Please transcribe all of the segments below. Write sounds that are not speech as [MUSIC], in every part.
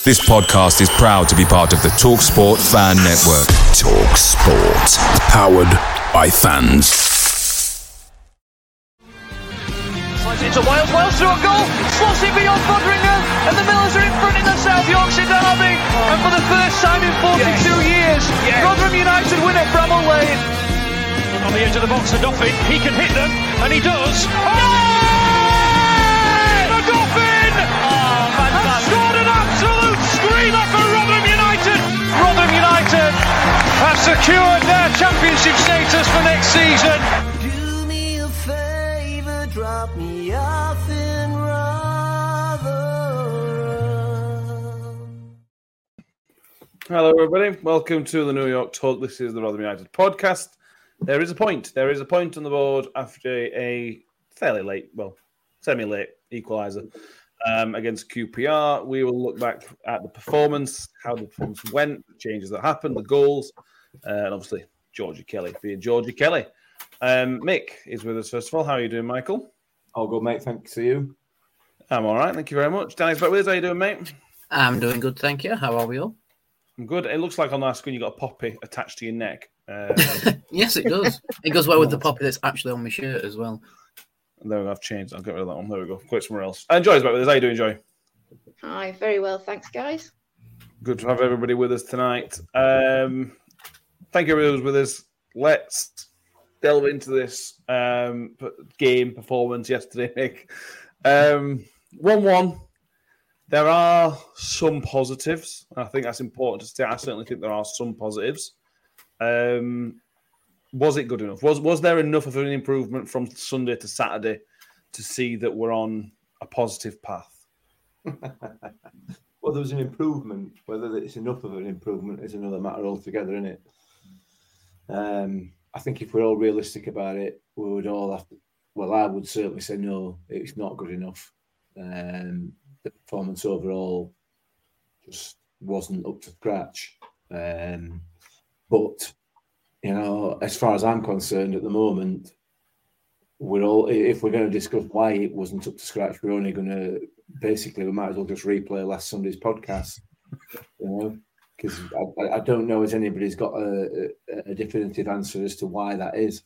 This podcast is proud to be part of the TalkSport Fan Network. TalkSport, powered by fans. Slides into Wiles, Wiles through a goal, slots beyond Foderingham, and the Millers are in front in the South Yorkshire derby. And for the first time in 42 years, Rotherham United win at Bramall Lane. On the edge of the box, the Dauphin, he can hit them, and he does. Oh! The secured their championship status for next season. Do me a favor, drop me off in Rotherham. Hello, everybody. Welcome to the New York Talk. This is the Rotherham United podcast. There is a point. There is a point on the board after a fairly late, well, semi-late equaliser um, against QPR. We will look back at the performance, how the performance went, the changes that happened, the goals, uh, and obviously Georgie Kelly being Georgie Kelly. Um, Mick is with us first of all. How are you doing, Michael? All good, mate. Thanks to you. I'm all right. Thank you very much. Danny's back with us. How are you doing, mate? I'm doing good, thank you. How are we all? I'm good. It looks like on our screen you got a poppy attached to your neck. Uh, [LAUGHS] Yes, it does. it goes well with the poppy that's actually on my shirt as well. there we go. I've changed. I'll get rid of that one. There we go. Go somewhere else. And Joy's back with us. How you doing, Joy? Hi, very well, thanks, guys. Good to have everybody with us tonight. Um, thank you, everyone who's with us. Let's delve into this um, game performance yesterday, [LAUGHS] Nick. Um, 1 1. There are some positives. I think that's important to say. I certainly think there are some positives. Um, was it good enough? Was was there enough of an improvement from Sunday to Saturday to see that we're on a positive path? [LAUGHS] Well, there was an improvement. Whether it's enough of an improvement is another matter altogether, isn't it? Um, I think if we're all realistic about it, we would all have to. Well, I would certainly say no, it's not good enough. Um, the performance overall just wasn't up to scratch. Um, but you know, as far as I'm concerned, at the moment, we're all. If we're going to discuss why it wasn't up to scratch, we're only going to basically we might as well just replay last Sunday's podcast. You know, because I, I- don't know if anybody's got a, a, definitive answer as to why that is.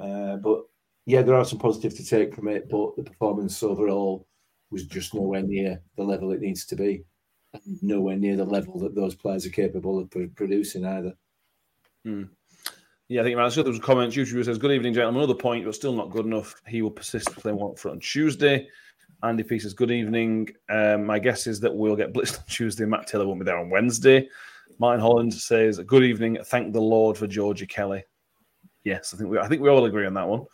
Uh, but yeah, there are some positives to take from it, but the performance overall was just nowhere near the level it needs to be, and nowhere near the level that those players are capable of producing either. Hmm. Yeah, I think man, there was a comment. YouTube says, "Good evening, gentlemen. Another point, but still not good enough. He will persist playing Watford on Tuesday." Andy P says, "Good evening. Um, my guess is that we'll get blitzed on Tuesday. Matt Taylor won't be there on Wednesday." Martin Holland says, "Good evening. Thank the Lord for Georgie Kelly." Yes, I think we I think we all agree on that one.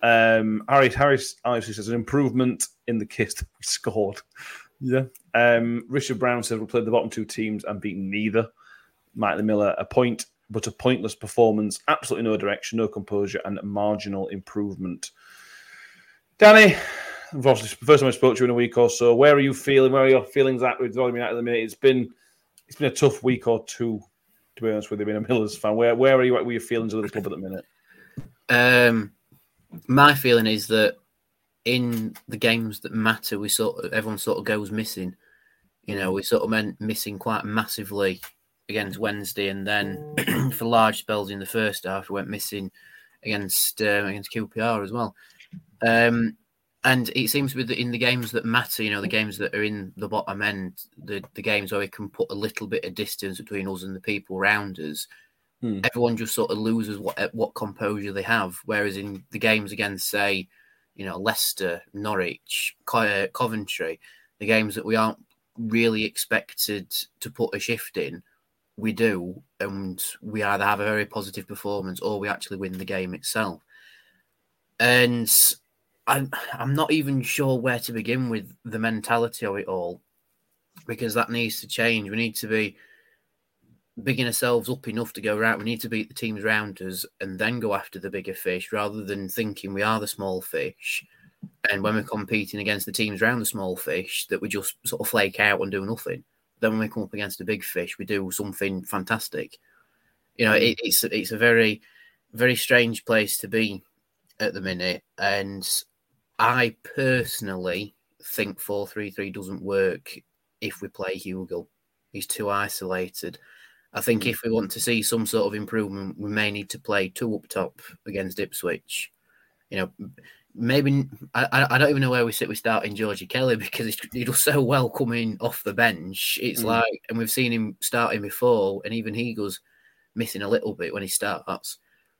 Um, Harry Harris obviously says an improvement in the kiss that we scored. Yeah. Um, Richard Brown says we played the bottom two teams and beaten neither. Mike Miller, a point, but a pointless performance. Absolutely no direction, no composure, and marginal improvement. Danny, Obviously, first time I spoke to you in a week or so. Where are you feeling? Where are your feelings at with Rotherham United at the minute? It's been it's been a tough week or two, to be honest with you, being a Millers fan. Where where are you at with your feelings of the club at the minute? Um, my feeling is that in the games that matter, we sort of everyone sort of goes missing. You know, we sort of meant missing quite massively against Wednesday, and then [CLEARS THROAT] for large spells in the first half, we went missing against um, against QPR as well. Um, and it seems to be that in the games that matter, you know, the games that are in the bottom end, the, the games where we can put a little bit of distance between us and the people around us, Hmm. everyone just sort of loses what what composure they have. Whereas in the games against, say, you know, Leicester, Norwich, Co- uh, Coventry, the games that we aren't really expected to put a shift in, we do, and we either have a very positive performance or we actually win the game itself. And I'm I'm not even sure where to begin with the mentality of it all, because that needs to change. We need to be bigging ourselves up enough to go right. We need to beat the teams around us and then go after the bigger fish, rather than thinking we are the small fish. And when we're competing against the teams around the small fish, that we just sort of flake out and do nothing. Then when we come up against the big fish, we do something fantastic. You know, it, it's it's a very very strange place to be at the minute, and I personally think four three three doesn't work if we play Hugill. He's too isolated. I think if we want to see some sort of improvement, we may need to play two up top against Ipswich. You know, maybe I, I don't even know where we sit with starting Georgie Kelly [LAUGHS] because he does so well coming off the bench. It's Mm. like, and we've seen him starting before, and even he goes missing a little bit when he starts.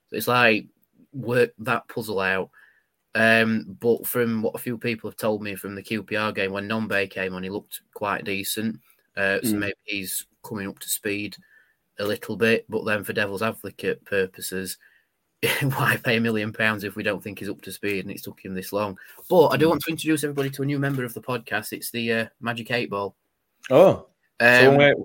So it's like work that puzzle out. Um, but from what a few people have told me from the QPR game when Nombe came on, he looked quite decent. Uh, so Mm. maybe he's coming up to speed a little bit. But then for devil's advocate purposes, [LAUGHS] why pay a million pounds if we don't think he's up to speed and it's took him this long? But I do want to introduce everybody to a new member of the podcast. It's the uh, Magic Eight Ball. Oh, so Um, wait,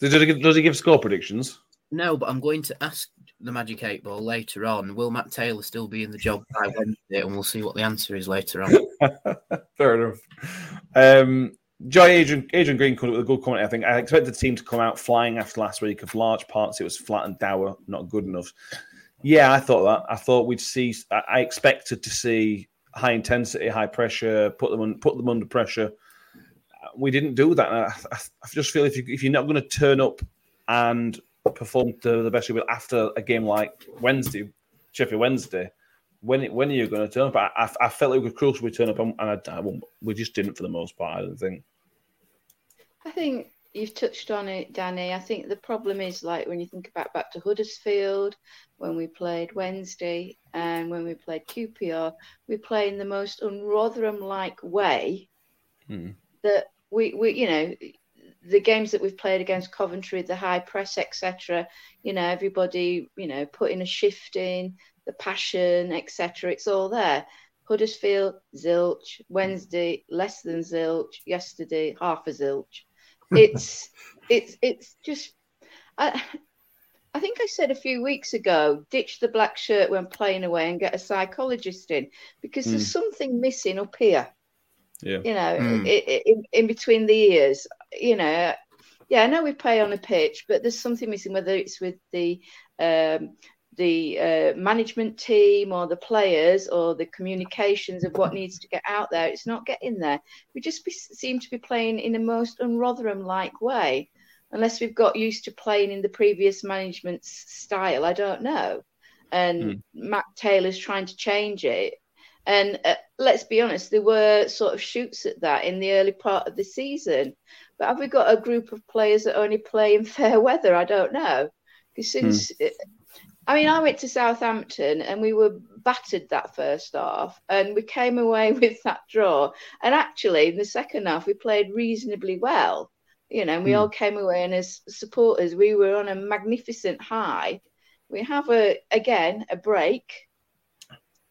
does, he, does he give score predictions? No, but I'm going to ask the Magic Eight Ball later on. Will Matt Taylor still be in the job by Wednesday? And we'll see what the answer is later on. [LAUGHS] Fair enough. Um, Joy Adrian, Adrian Green called it with a good comment. I think I expected the team to come out flying after last week. Of large parts, it was flat and dour, not good enough. Yeah, I thought that. I thought we'd see. I- expected to see high intensity, high pressure, put them put them under pressure. We didn't do that. I, I, I just feel if you if you're not going to turn up and perform to the best you will after a game like Wednesday, Sheffield Wednesday, when when are you going to turn up? I, I, I felt it was crucial we turn up, and I, I we just didn't for the most part. I don't think. I think you've touched on it, Danny. I think the problem is like when you think about back to Huddersfield, when we played Wednesday, and when we played QPR, we play in the most un-Rotherham-like way Hmm. that we, we, you know, the games that we've played against Coventry, the high press, etc. You know, everybody, you know, putting a shift in, the passion, etc. It's all there. Huddersfield, zilch. Wednesday, less than zilch. Yesterday, half a zilch. [LAUGHS] It's it's it's just. I, I think I said a few weeks ago, ditch the black shirt when playing away and get a psychologist in because there's something missing up here Yeah. you know, Mm. i i in, in between the ears. You know, yeah, I know we play on a pitch, but there's something missing, whether it's with the um, the uh, management team or the players or the communications of what needs to get out there. It's not getting there. We just be, seem to be playing in a most un-Rotherham-like way, unless we've got used to playing in the previous management's style. I don't know. And Matt Taylor's trying to change it. And uh, let's be honest, there were sort of shoots at that in the early part of the season. But have we got a group of players that only play in [LAUGHS] fair weather? I don't know. Because since, I mean, I went to Southampton and we were battered that first half, and we came away [LAUGHS] with that draw. And actually, in the second half, we played reasonably well. You know, and we all came away, and as supporters, we were on a magnificent high. We have a again a break,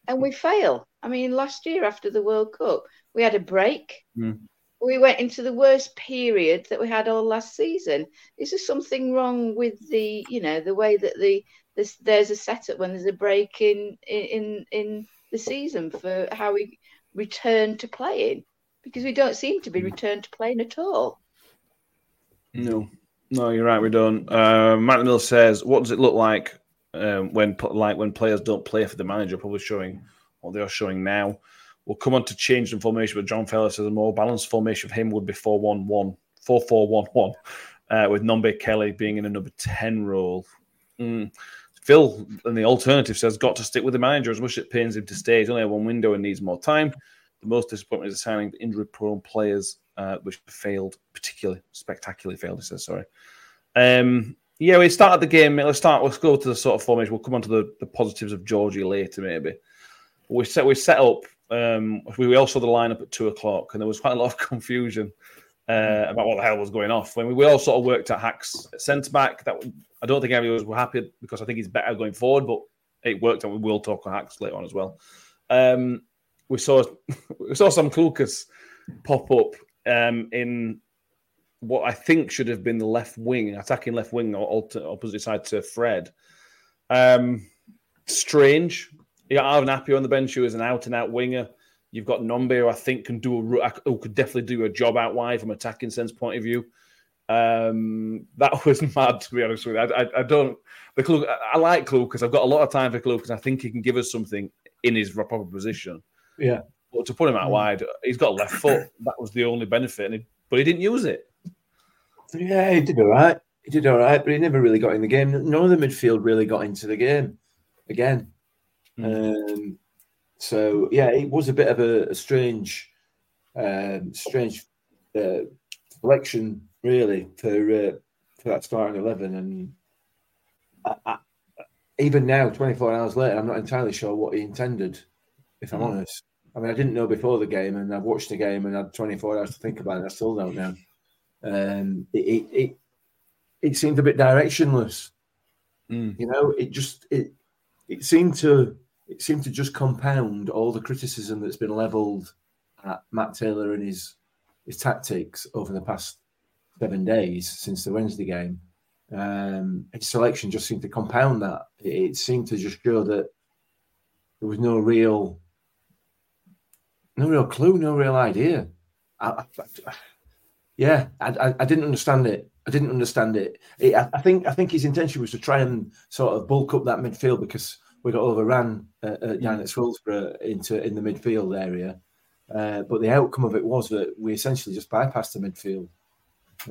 and we fail. I mean, last year after the World Cup, we had a break. Mm. We went into the worst period that we had all last season. Is there something wrong with the, you know, the way that the this, there's a setup when there's a break in in in the season for how we return to playing because we don't seem to be returned to playing at all. No, no, you're right. We don't. Uh, Matt Mill says, "What does it look like um, when like when players don't play for the manager?" Probably showing what they are showing now. We'll come on to change the formation, but John Feller says a more balanced formation for him would be 4 1 1, 4 4 1 1, uh, with Nombe Kelly being in a number 10 role. Mm. Phil, and the alternative says, got to stick with the manager as much as it pains him to stay. He's only had one window and needs more time. The most disappointment is signing injury prone players, uh, which failed, particularly spectacularly failed, he says, sorry. Um, yeah, we started the game. Let's start. Let's go to the sort of formation. We'll come on to the, the positives of Georgie later, maybe. We set we set up. Um, we also the lineup at two o'clock, and there was quite a lot of [LAUGHS] confusion uh, about what the hell was going off. When we, we all sort of worked at Hacks centre back, that I don't think everyone was happy because I think he's better going forward, but it worked, and we will talk on Hacks later on as well. Um, we saw [LAUGHS] we saw Sam Clucas pop up um, in what I think should have been the left wing, attacking left wing, or opposite side to Fred. Um, strange. You got Arvin Appiah on the bench, who is an out and out winger. You've got Nombe, who I think can do a who could definitely do a job out wide from attacking sense point of view. Um, that [LAUGHS] was mad to be honest with you. I, I, I don't the clue. I like Clue because I've got a lot of time for Clue because I think he can give us something in his proper position. Yeah. But to put him out mm. wide, he's got left foot. That was the only benefit, he, but he didn't use it. Yeah, he did all right. He did all right, but he never really got in the game. None of the midfield really got into the game again. Mm. Um, so yeah, it was a bit of a, a strange, um, strange uh, selection really for uh, for that starting eleven. And I, I, even now, twenty four hours later, I'm not entirely sure what he intended. If I'm mm. honest, I mean, I didn't know before the game, and I've watched the game and had 24 hours to think about it. I still don't know. Um, it, it, it, it seemed a bit directionless. Mm. You know, it just it it seemed to it seemed to just compound all the criticism that's been levelled at Matt Taylor and his his tactics over the past seven days since the Wednesday game. Um, his selection just seemed to compound that. It, seemed to just show that there was no real no real clue, no real idea. I, I, yeah, I, I, didn't understand it. I didn't understand it. it I, think I think his intention was to try and sort of bulk up that midfield because we got overran uh, down at Swillsborough into in the midfield area. Uh, but the outcome of it was that we essentially just bypassed the midfield.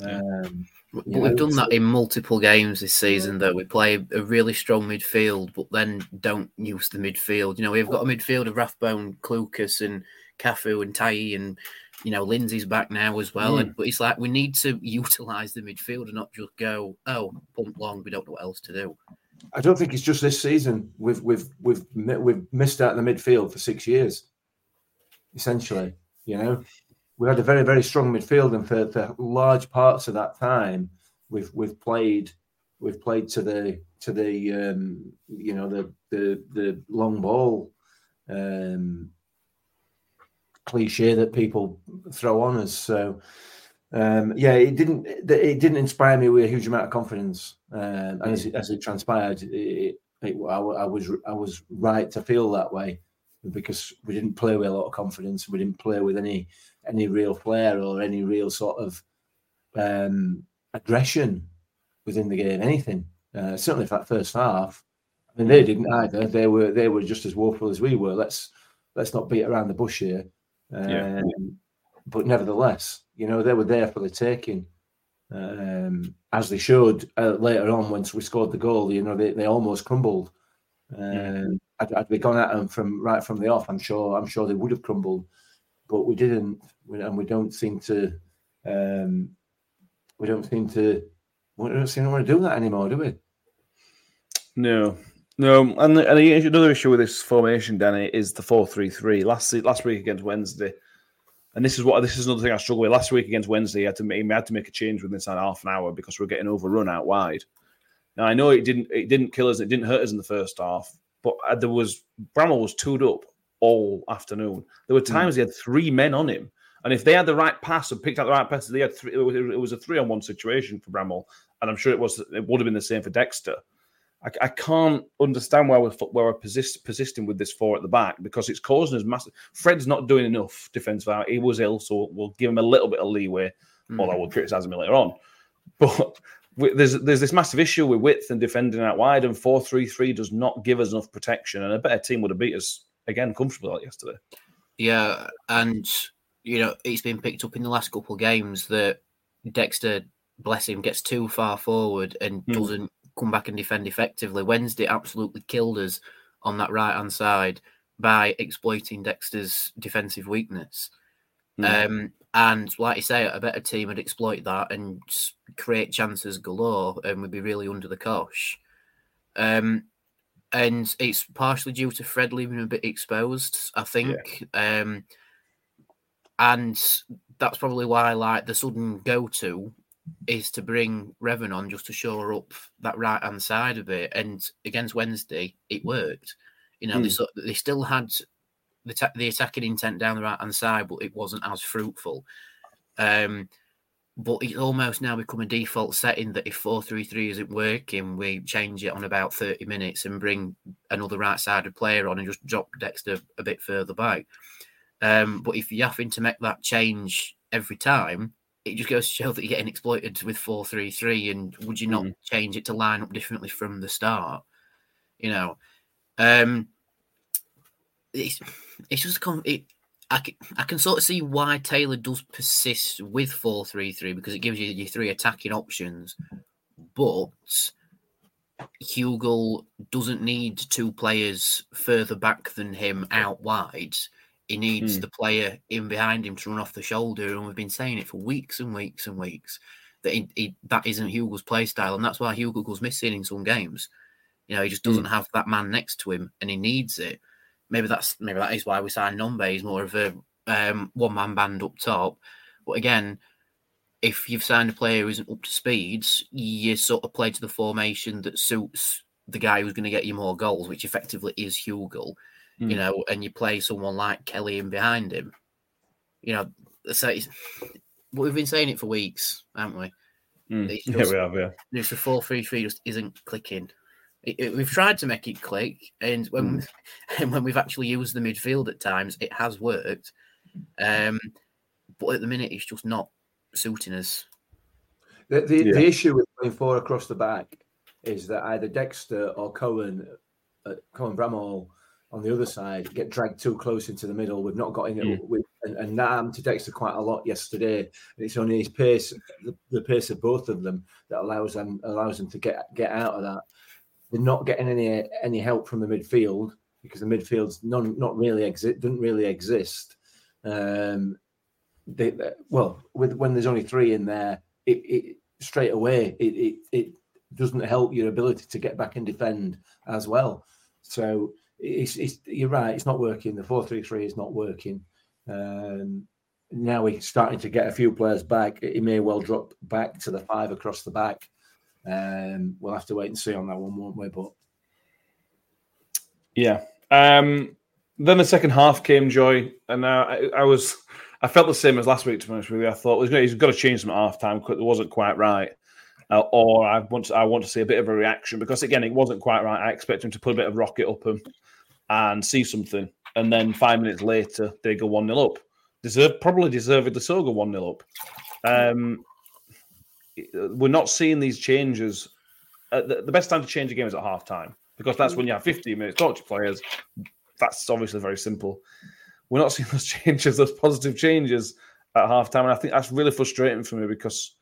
Um, but we've done that in multiple games this season. Though we play a really strong midfield, but then don't use the midfield. You know, we've got a midfield of Rathbone, Clucas, and Cafu and Tai, and you know Lindsay's back now as well. Mm. And but it's like we need to [LAUGHS] utilize the midfield and not just go, oh, pump long. We don't know what else to do. I don't think it's just this season. We've we've we've we've missed out in the midfield for six years, essentially. You know, we had a very very strong midfield, and for, for large parts of that time, we've we've played we've played to the to the um, you know the the the long ball um, cliche that people throw on us. So um, yeah, it didn't it didn't inspire me with a huge amount of confidence. Um, and as it, as it transpired, it, it, I, I, was I was right to feel that way because we didn't play with a lot of confidence. We didn't play with any any real flair or any real sort of um, aggression within the game. Anything uh, certainly for that first half. I mean, they didn't either. They were they were just as woeful as we were. Let's let's not beat around the bush here. Um, yeah. But nevertheless, you know, they were there for the taking, um, as they showed uh, later on once we scored the goal. You know, they, they almost crumbled. Um, had, had we gone at them from right from the off, I'm sure I'm sure they would have crumbled, but we didn't, and we don't seem to. Um, we don't seem to. We don't seem to want to do that anymore, do we? No, no, and, and another issue with this formation, Danny, is the four-three-three. Last last week against Wednesday, and this is what this is another thing I struggle with. Last week against Wednesday, he had to make, he had to make a change within inside half an hour because we are getting overrun out wide. Now I know it didn't it didn't kill us, it didn't hurt us in the first half, but uh, there was Bramall was tooed up all afternoon. There were hmm. times mm. he had three men on him, and if they had the right pass and picked out the right pass, they had three, it was a three on one situation for Bramall, and I'm sure it was it would have been the same for Dexter. I, I can't understand why we're where we're persist, persisting with this four at the back because it's causing us massive. Fred's not doing enough defensive. Out. He was ill, so we'll give him a little bit of leeway. Mm. Although we'll criticise him later on, but there's there's this massive issue with width and defending out wide, and four three three does not give us enough protection. And a better team would have beat us again comfortably like yesterday. Yeah, and you know it's been picked up in the last couple of games that Dexter, bless him, gets too far forward and Hmm. doesn't come back and defend effectively. Wednesday absolutely killed us on that right hand side by exploiting Dexter's defensive weakness. Hmm. Um, and like you say, a better team would exploit that and create chances galore, and would be really under the cosh. Um, and it's partially due to Fred leaving a bit exposed, I think. Um, and that's probably why, like, the sudden go to is to bring Revan on just to shore up that right hand side of it. And against Wednesday, it worked. You know, they, Mm. sort they still had the, ta- the attacking intent down the right hand side, but it wasn't as fruitful. Um, but it's almost now become a default setting that if 433 isn't working, we change it on about 30 minutes and bring another right sided player on and just drop Dexter a bit further back. Um, but if you're having to make that change every time, it just goes to show that you're getting exploited with 433. And would you not change it to line up differently from the start? You know, um, it's, it's just it, I can, I can sort of see why Taylor does persist with 433 because it gives you your three attacking options. But Hugill doesn't need two players further back than him out wide. He needs Hmm. the player in behind him to run off the shoulder. And we've been saying it for weeks and weeks and weeks that he, he, that isn't Hugill's play style. And that's why Hugill goes missing in some games. You know, he just doesn't have that man next to him and he needs it. Maybe that's maybe that is why we signed Nombe. He's more of a um, one man band up top. But again, if you've signed a player who isn't up to speed, you sort of play to the formation that suits the guy who's going to get you more goals, which effectively is Hugill, Hmm. you know, and you play someone like Kelly in behind him. You know, so it's, we've been saying it for weeks, haven't we? Mm. It's Yeah, we have. Yeah. Just the four three three just isn't clicking. It- it- we've tried to make it click, and when [LAUGHS] and when we've actually used the midfield at times, it has worked. Um, but at the minute, it's just not suiting us. The, the, Yeah. the issue with playing four across the back is that either Dexter or Cohen, uh, Cohen Bramall on the other side, get dragged too close into the middle. We've not got in it Mm. with, and, and that happened to Dexter quite a lot yesterday. And it's only his pace, the, the pace of both of them, that allows them allows them to get get out of that. They're not getting any any help from the midfield because the midfield's none not really exist doesn't really exist. Um, they, they- well, with when there's only three in there, it, it straight away it, it it doesn't help your ability to get back and defend as well. So it's, it's you're right, it's not working. The four three three is not working. Um, now we're starting to get a few players back. It may well drop back to the five across the back. Um, we'll have to wait and see on that one, won't we? But Yeah. Um, then the second half came, Joy, and uh, I, I was, I felt the same as last week. To be honest with you, I thought he's got- to change some half time it wasn't quite right, uh, or I want to, I want to see a bit of a reaction because again, it wasn't quite right. I expect him to put a bit of rocket up him and see something, and then five minutes later they go one 0 up. Deserve probably deservedly so go one 0 up. Um, we're not seeing these changes. Uh, the, the best time to change a game is at half time because that's when you have 15 minutes talk to players. That's obviously very simple. We're not seeing those [LAUGHS] changes, those positive changes at half time. And I think that's really frustrating for me because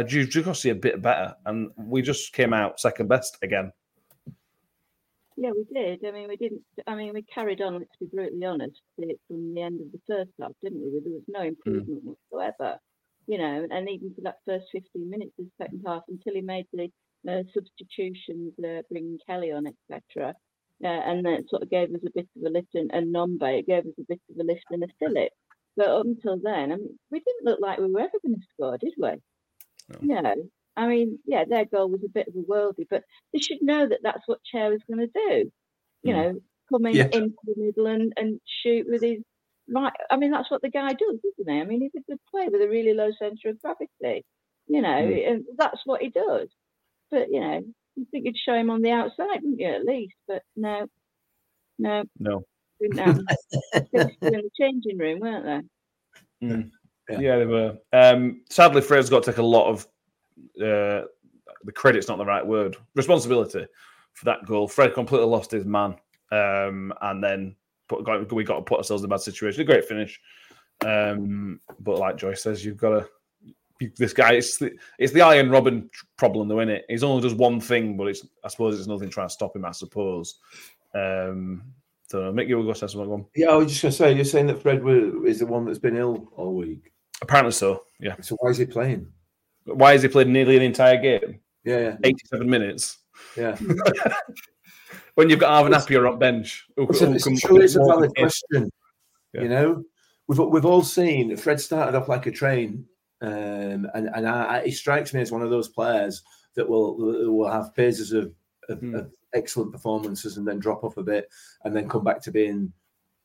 I do just got to see a bit better. And we just came out second best again. Yeah, we did. I mean, we didn't. I mean, we carried on. Let's be brutally honest. From the end of the first half, didn't we? There was no improvement whatsoever. You know, and even for that first fifteen minutes of the second half, until he made the uh, substitutions, uh, bringing Kelly on, etc. Uh, and that sort of gave us a bit of a lift, and, and Nombe, it gave us a bit of a lift and a fillip. But up until then, I mean, we didn't look like we were ever going to score, did we? No. I mean, yeah, their goal was a bit of a worldie, but they should know that that's what Chair was going to do. You Mm. know, coming Yeah. into the middle and, and shoot with his right. I mean, that's what the guy does, isn't he? I mean, he's a good player with a really low centre of gravity. You know, Mm. and that's what he does. But you know, You think you'd show him on the outside, wouldn't you, at least? But no, no, No. didn't happen. They were still in the changing room, weren't they? Mm. Yeah. Yeah. they were. Um, sadly, Fred's got to take a lot of uh, the credit's not the right word. Responsibility for that goal. Fred completely lost his man, um, and then put, got, we got to put ourselves in a bad situation. A great finish, um, but like Joyce says, you've got to. you- This guy, it's the, it's the Arjen Robben problem, though, isn't it? He's only does one thing, but it's I suppose it's nothing trying to stop him. I suppose. Um, so Mick, you will go say something. Yeah, I was just going to say, you're saying that Fred is the one that's been ill all week. Apparently so. Yeah. So why is he playing? Why has he played nearly an entire game? Yeah, yeah, 87 minutes. yeah. [LAUGHS] When you've got Arvin Appiah on bench. It's a, it's, it's a valid question. Yeah. You know, we've we've all seen Fred started off like a train, um, and and I, I, he strikes me as one of those players that will will have phases of, of, Hmm. of excellent performances and then drop off a bit, and then come back to being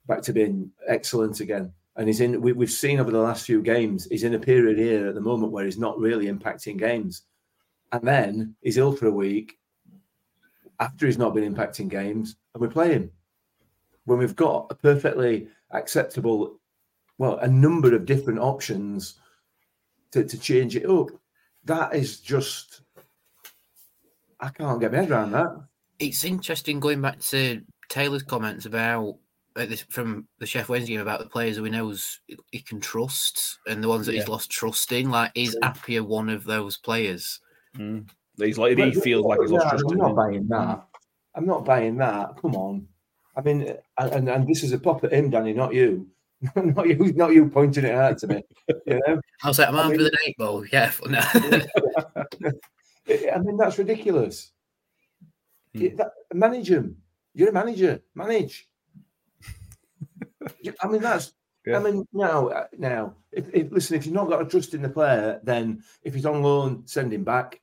back to being excellent again. And he's in. We, we've seen over the last few games, he's in a period here at the moment where he's not really impacting games, and then he's ill for a week. After he's not been impacting games, and we play him when we've got a perfectly acceptable, well, a number of different options to, to change it up. That is just, I can't get my head around that. It's interesting going back to Taylor's comments about uh, this from the Chef Wednesday game about the players who he knows he can trust and the ones that he's lost trust in. Like, is Appiah one of those players? Mm. He's like he feels like he's lost Yeah, trust I'm not him. buying that. I'm not buying that. Come on. I mean, and, and this is a pop at him, Danny, not you. [LAUGHS] not you, not you pointing it out to me. You know, [LAUGHS] I was like, I'm I armed mean- with an eight ball. Careful now. I mean, that's ridiculous. Hmm. You- that- manage him. You're a manager. Manage. I mean, that's. [LAUGHS] Yeah. I mean, now, uh, now, if, if listen, if you've not got a trust in the player, then if he's on loan, send him back.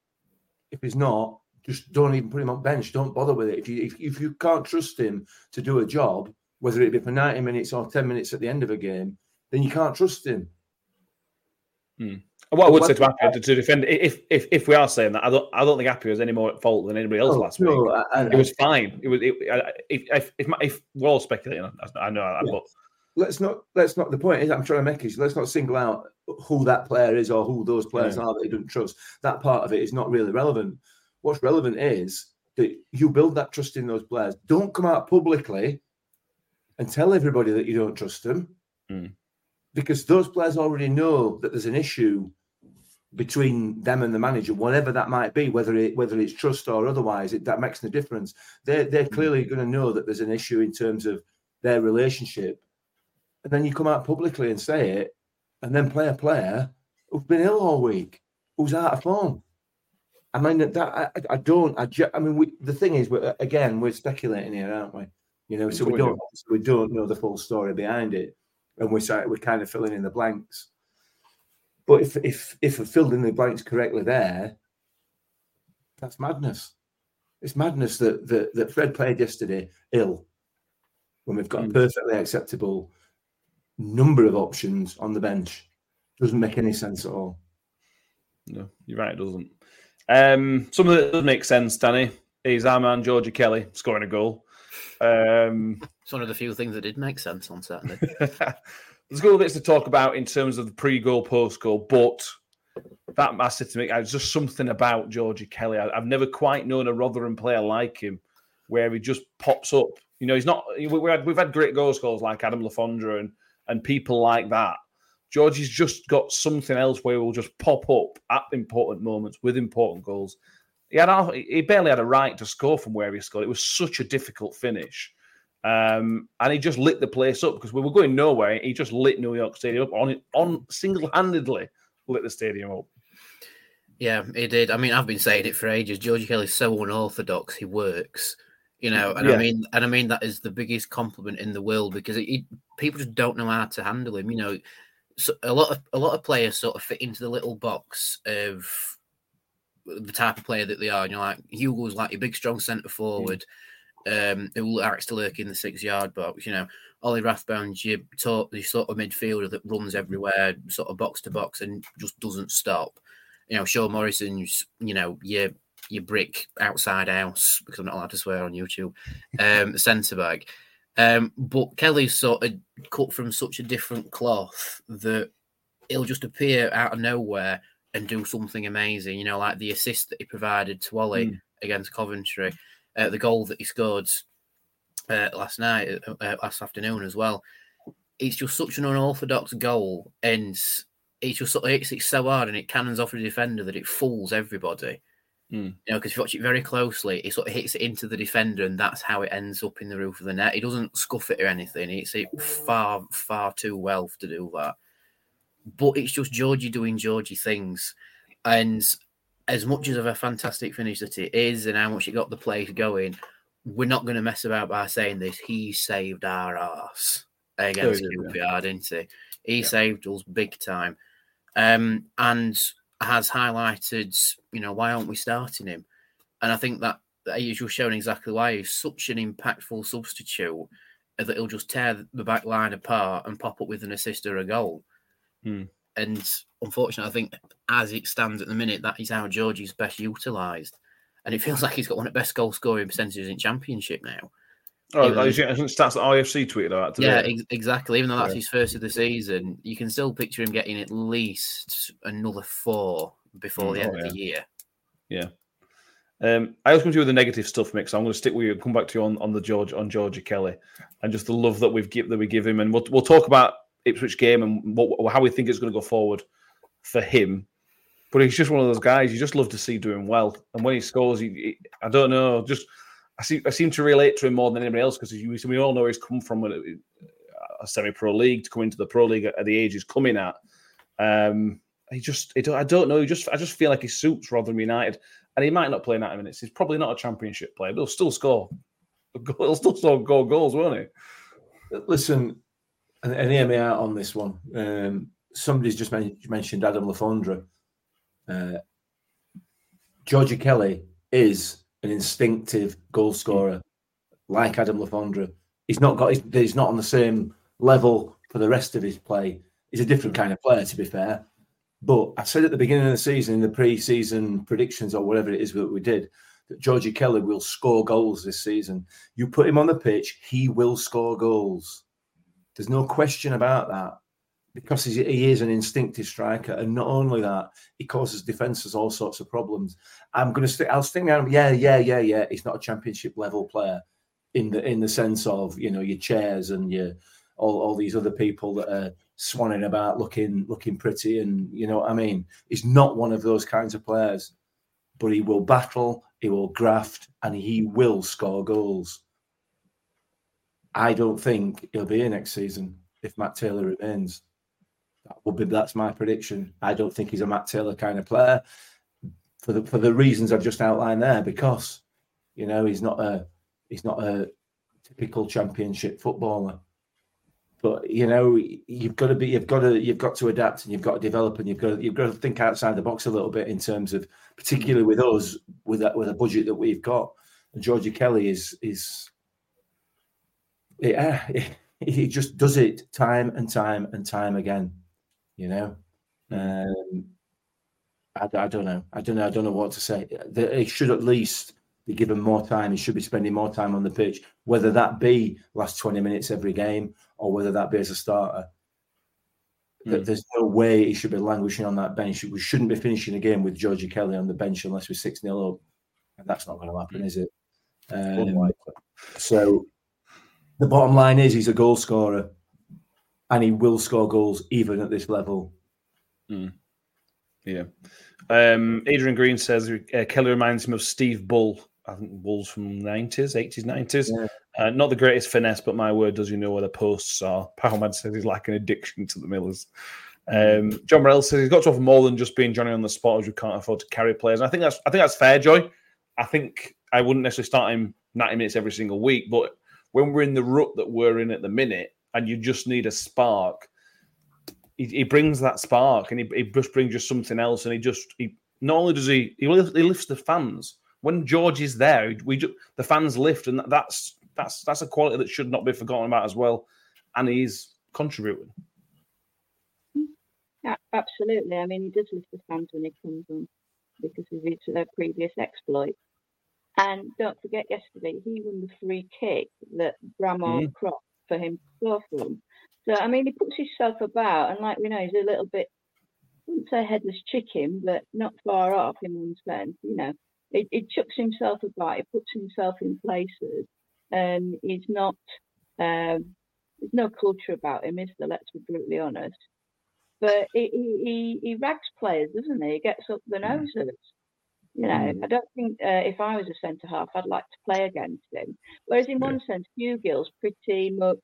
If he's not, just don't even put him on bench. Don't bother with it. If you if, if you can't trust him to do a job, whether it be for ninety minutes or ten minutes at the end of a game, then you can't trust him. What I would say to Appiah to, to defend if if if we are saying that, I don't I don't think Appiah was any more at fault than anybody else No, last no, week. I- I- it was fine. It was it, I- if if if, we're all speculating, I, I know Yeah. but let's not let's not the point is I'm trying to make is let's not single out who that player is or who those players Yeah. are that he doesn't trust. That part of it is not really relevant. What's relevant is that you build that trust in those players. Don't come out publicly and tell everybody that you don't trust them. Mm. Because those players already know that there's an issue between them and the manager, whatever that might be, whether it whether it's trust or otherwise, it, that makes no difference. They're they're clearly going to know that there's an issue in terms of their relationship and then you come out publicly and say it, and then play a player who's been ill all week, who's out of form. I mean that, that I, I don't. I, I mean, we, the thing is, we're, again, we're speculating here, aren't we? You know, so we don't do. we don't know the full story behind it, and we're we're kind of filling in the blanks. But if if if we filled in the blanks correctly there, that's madness. It's madness that that, that Fred played yesterday ill when we've got a Mm. perfectly acceptable number of options on the bench. Doesn't make any sense at all. no, you're right, it doesn't. Um, something that does make sense, Danny, is our man Georgie Kelly scoring a goal. Um, It's one of the few things that did make sense on Saturday. [LAUGHS] There's a couple of bits to talk about in terms of the pre-goal, post-goal, but that said to me, there's just something about Georgie Kelly. I, have never quite known a Rotherham player like him, where he just pops up. You know, he's not. We, we've had great goal scorers like Adam Le Fondre and and people like that. Georgie's just got something else where he'll just pop up at important moments with important goals. He had he barely had a right to score from where he scored. It was such a difficult finish. Um, and he just lit the place up because we were going nowhere. He just lit New York Stadium up on it on single handedly lit the stadium up. Yeah, he did. I mean, I've been saying it for ages. Georgie Kelly's so unorthodox. He works, you know, and Yeah. I mean, and I mean that is the biggest compliment in the world because it, it- people just don't know how to handle him. You know, so a lot of a lot of players sort of fit into the little box of the type of player that they are. And You know, like Hugill's like a big, strong centre forward. Um, who acts to lurk in the six yard box, you know. Ollie Rathbone's your, to- your sort of midfielder that runs everywhere, sort of box to box, and just doesn't stop you know, Sean Morrison's, you know, your your brick outside house because I'm not allowed to swear on YouTube. Um, [LAUGHS] centre back. Um, but Kelly's sort of cut from such a different cloth that he'll just appear out of nowhere and do something amazing. You know, like the assist that he provided to Ollie Mm. against Coventry, uh, the goal that he scored uh, last night, uh, uh, last afternoon as well. It's just such an unorthodox goal, and it's just sort of hits it so hard and it cannons off the defender that it fools everybody. Mm. You know, because if you watch it very closely, it sort of hits it into the defender, and that's how it ends up in the roof of the net. He doesn't scuff it or anything. It's it far, far too well to do that. But it's just Georgie doing Georgie things. And as much as of a fantastic finish that it is, and how much it got the place going, we're not going to mess about by saying this. He saved our ass against Oh, yeah, didn't he? He saved us big time. Um, and has highlighted, you know, why aren't we starting him? And I think that, that he's just shown exactly why he's such an impactful substitute that he'll just tear the back line apart and pop up with an assist or a goal. Hmm. And unfortunately, I think as it stands at the minute, that is how Georgie's best utilised. And it feels like he's got one of the best goal scoring percentages in Championship now. Oh, Even- I think stats that IFC tweeted about today. Yeah, ex- exactly. Even though that's Yeah. his first of the season, you can still picture him getting at least another four before Mm, the end oh, of the year. Yeah. Um, I was going to do with the negative stuff, Mick. So I'm going to stick with you and come back to you on, on the George on Georgie Kelly and just the love that we've give that we give him, and we'll we'll talk about Ipswich game and what, how we think it's going to go forward for him. But he's just one of those guys you just love to see doing well, and when he scores, he, he- I don't know, just I see I seem to relate to him more than anybody else because we all know he's come from a, a semi-pro league to come into the pro league at the age he's coming at. Um, he just, he don't, I don't know. He just, I just feel like he suits Rotherham United, and he might not play 90 minutes. He's probably not a championship player, but he'll still score. [LAUGHS] He'll still score goal goals, won't he? Listen, and, and hear me out on this one. Um, somebody's just men- mentioned Adam Le Fondre. Uh, Georgie Kelly is an instinctive goal scorer, like Adam Le Fondre. He's not got. He's, he's not on the same level for the rest of his play. He's a different kind of player, to be fair. But I said at the beginning of the season, in the pre-season predictions or whatever it is that we did, that Georgie Kelly will score goals this season. You put him on the pitch, he will score goals. There's no question about that because he is an instinctive striker, and not only that, he causes defenses all sorts of problems. I'm going to stick. I'll stick down. Yeah, yeah, yeah, yeah. He's not a championship level player in the in the sense of you know your chairs and your all, all these other people that are swanning about looking looking pretty and you know what I mean. He's not one of those kinds of players, but he will battle, he will graft, and he will score goals. I don't think he'll be here next season if Matt Taylor remains. Would be that's my prediction. I don't think he's a Matt Taylor kind of player for the for the reasons I've just outlined there, because you know he's not a he's not a typical championship footballer. But you know, you've got to be you've got to you've got to adapt and you've got to develop and you've got to, you've got to think outside the box a little bit in terms of particularly with us with that with a budget that we've got. And Georgie Kelly is is yeah, [LAUGHS] he just does it time and time and time again. You know, um, I, I don't know. I don't know. I don't know what to say. He should at least be given more time. He should be spending more time on the pitch, whether that be last twenty minutes every game or whether that be as a starter. Mm. There's no way he should be languishing on that bench. We shouldn't be finishing a game with Georgie Kelly on the bench unless we're 6 0 up. And that's not going to happen, is it? Um, so the bottom line is he's a goal scorer and he will score goals even at this level. Yeah. Um, Adrian Green says uh, Kelly reminds him of Steve Bull. I think Bull's from nineties, eighties, nineties. Uh, not the greatest finesse, but my word, does you know where the posts are? [LAUGHS] Powellman says he's like an addiction to the Millers. Um, John Morell says he's got to offer more than just being Johnny on the spot, as we can't afford to carry players. And I think that's I think that's fair, Joy. I think I wouldn't necessarily start him ninety minutes every single week, but when we're in the rut that we're in at the minute, and you just need a spark, he, he brings that spark, and he, he just brings you something else. And he just he not only does he he lifts, he lifts the fans when George is there, we ju- the fans lift, and that's that's that's a quality that should not be forgotten about as well. And he's contributing. Yeah, absolutely. I mean, he does lift the fans when he comes on. because of his uh, previous exploit. And don't forget, yesterday he won the free kick that Bramall Mhm. crossed for him from. So I mean, he puts himself about, and like we know, he's a little bit, I wouldn't say headless chicken, but not far off in one sense. You know, he, he chucks himself about, he puts himself in places, and he's not. Um, there's no culture about him, is there? Let's be brutally honest. But he he, he, he rags players, doesn't he? He gets up the noses. You know, mm. I don't think uh, if I was a centre half, I'd like to play against him. Whereas in one sense, Hugill's pretty much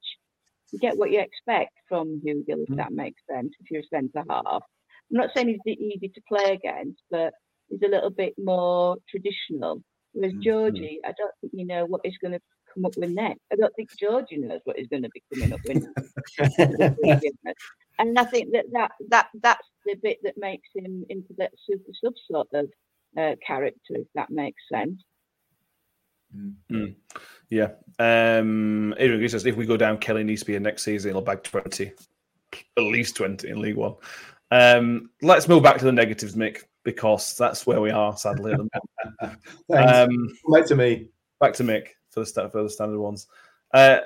you get what you expect from Hugill, if mm. that makes sense. If you're a centre half, I'm not saying he's easy to play against, but he's a little bit more traditional. Whereas mm, Georgie, I don't think you know what he's going to come up with next. I don't think Georgie knows what he's going to be coming up with. [LAUGHS] and I think that, that that that's the bit that makes him into that super sub sort of uh, character, if that makes sense. Mm. Yeah. Um, Adrian Green says if we go down, Kelly needs to be in next season. He'll bag 20, at least 20 in League One. Um, let's move back to the negatives, Mick, because that's where we are, sadly. At the moment. [LAUGHS] Thanks. um, Back to me. Back to Mick for the, sta- for the standard ones. Uh,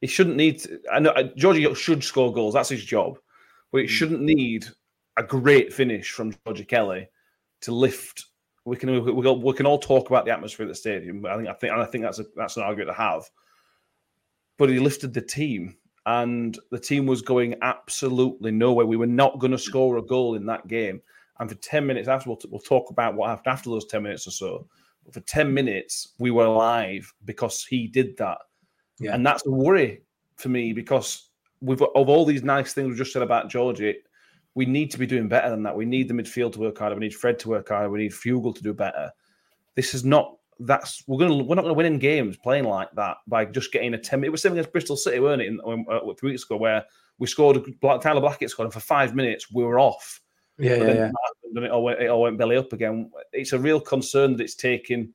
he shouldn't need. To, I know uh, Georgie should score goals. That's his job, but Mm. it shouldn't need a great finish from Georgie Kelly to lift. We can we, we, we can all talk about the atmosphere at the stadium. I think I think and I think that's a, that's an argument to have. But he lifted the team, and the team was going absolutely nowhere. We were not going to score a goal in that game. And for ten minutes after, we'll, we'll talk about what happened after those ten minutes or so. But for ten minutes, we were alive because he did that. Yeah. And that's a worry for me because we've of all these nice things we just said about Georgie, we need to be doing better than that. We need the midfield to work harder. We need Fred to work harder. We need Hugill to do better. This is not that's we're gonna we're not gonna win in games playing like that by just getting a ten. It was same against Bristol City, weren't it? In, uh, three weeks ago, where we scored. Tyler Blackett scored, and for five minutes we were off. Yeah, But yeah, then yeah. happened and it all, went, it all went belly up again. It's a real concern that it's taking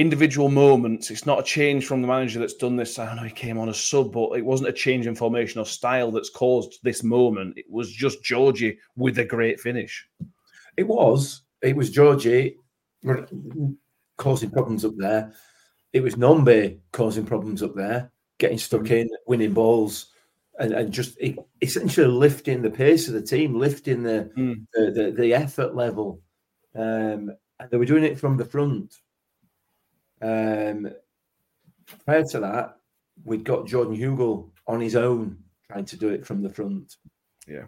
individual moments. It's not a change from the manager that's done this. I know he came on as sub, but it wasn't a change in formation or style that's caused this moment. It was just Georgie with a great finish. It was. It was Georgie causing problems up there. It was Nombe causing problems up there, getting stuck in, winning balls, and, and just essentially lifting the pace of the team, lifting the the, the, the effort level. Um, and they were doing it from the front. Um, prior to that, we'd got Jordan Hugill on his own trying to do it from the front. Yeah.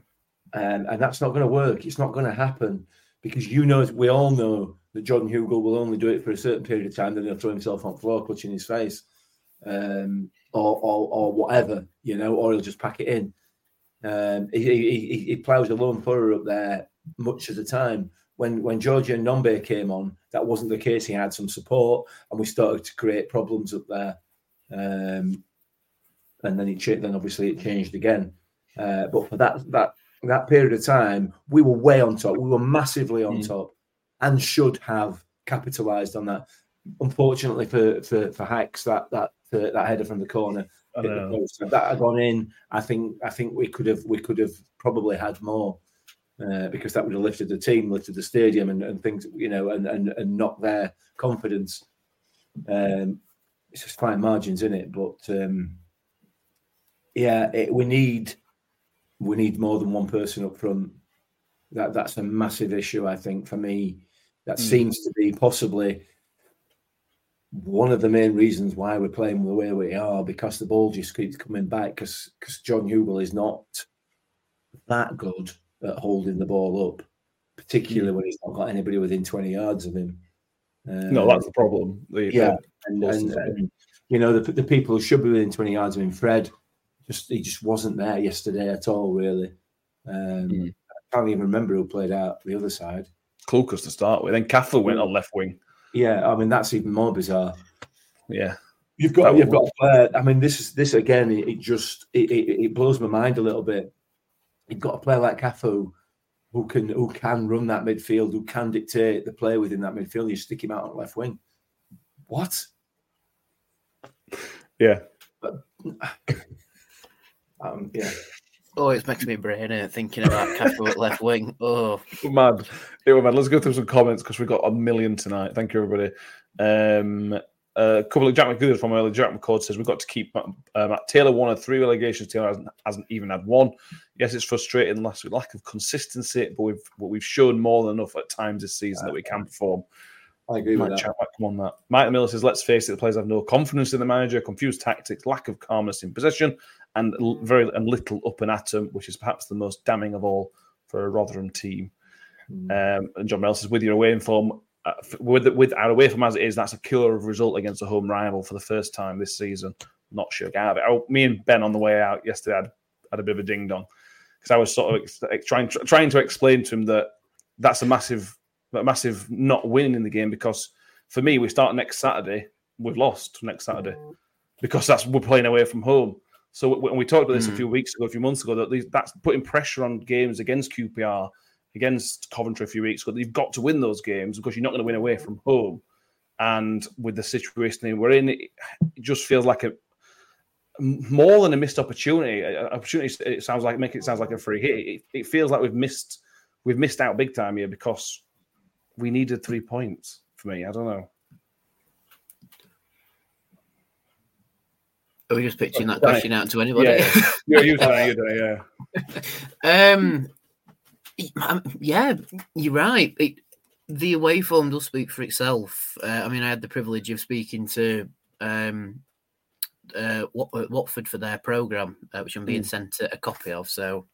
Um, and that's not going to work. It's not going to happen because you know, we all know that Jordan Hugill will only do it for a certain period of time, then he'll throw himself on the floor, clutching his face, um, or, or or whatever, you know, or he'll just pack it in. Um, he, he, he, ploughs a lone furrow up there much of the time. When when Georgie and Nombe came on, that wasn't the case. He had some support, and we started to create problems up there. Um, and then it then obviously it changed again. Uh, but for that that that period of time, we were way on top. We were massively on top, and should have capitalised on that. Unfortunately for for for Hacks, that that uh, that header from the corner, I hit the post. If that had gone in, I think I think we could have we could have probably had more. Uh, because that would have lifted the team, lifted the stadium, and, and things, you know, and, and and knocked their confidence. Um, it's just fine margins in it, but um, yeah, it, we need we need more than one person up front. That that's a massive issue, I think, for me. That Mm. seems to be possibly one of the main reasons why we're playing the way we are because the ball just keeps coming back because because John Hugill is not that good at holding the ball up, particularly when he's not got anybody within 20 yards of him. No, Um, that's the problem. The- yeah, the- and, and, and, you know the, the people who should be within 20 yards of him, Fred, just he just wasn't there yesterday at all, really. Um, I can't even remember who played out the other side. Clucas to start with. Then Cafu went on left wing. Yeah, I mean that's even more bizarre. Yeah. You've got That you've got player. I mean, this is this again. It, it just it, it, it blows my mind a little bit. You've got a player like Cafu who can who can run that midfield, who can dictate the play within that midfield. You stick him out on left wing. What? Yeah. [SIGHS] um, yeah. Oh, it's making me brain hurt thinking about Cafu at left wing. Oh, mad. It was mad. Let's go through some comments because we've got a million tonight. Thank you, everybody. Um, a couple of Jack McGoodle from earlier. Jack McCord says we've got to keep Matt, uh, Matt Taylor one of three relegations. Taylor hasn't, hasn't, even had one. Yes, it's frustrating. Last week lack of consistency, but we've but we've shown more than enough at times this season that we can perform. I agree Mike with that. Chapman, come on, that. Mike Miller says, let's face it, the players have no confidence in the manager, confused tactics, lack of calmness in possession, and very and little up and at them, which is perhaps the most damning of all for a Rotherham team. Um, and John Mel says, with your away in form, uh, with with our away from as it is, that's a killer of result against a home rival for the first time this season. Not sure it. Oh, me and Ben on the way out yesterday had, had a bit of a ding dong because I was sort of ex- ex- trying trying to explain to him that that's a massive a massive not winning in the game because for me we start next Saturday we've lost next Saturday because that's we're playing away from home. So when we talked about this a Mm. few weeks ago, a few months ago, that these, that's putting pressure on games against QPR, against Coventry a few weeks ago. You've got to win those games because you're not going to win away from home. And with the situation we're in, it, just feels like a more than a missed opportunity. Opportunity. It sounds like make it sounds like a free hit. It, it feels like we've missed we've missed out big time here because we needed three points. For me, I don't know. are we just pitching that question out to anybody? Yeah, you're, you're doing it, you're doing it, yeah. [LAUGHS] Um, yeah, you're right. It, the away form does speak for itself. Uh, I mean, I had the privilege of speaking to um, uh, Wat- uh, Watford for their program, uh, which I'm being Mm. sent a, a copy of. So,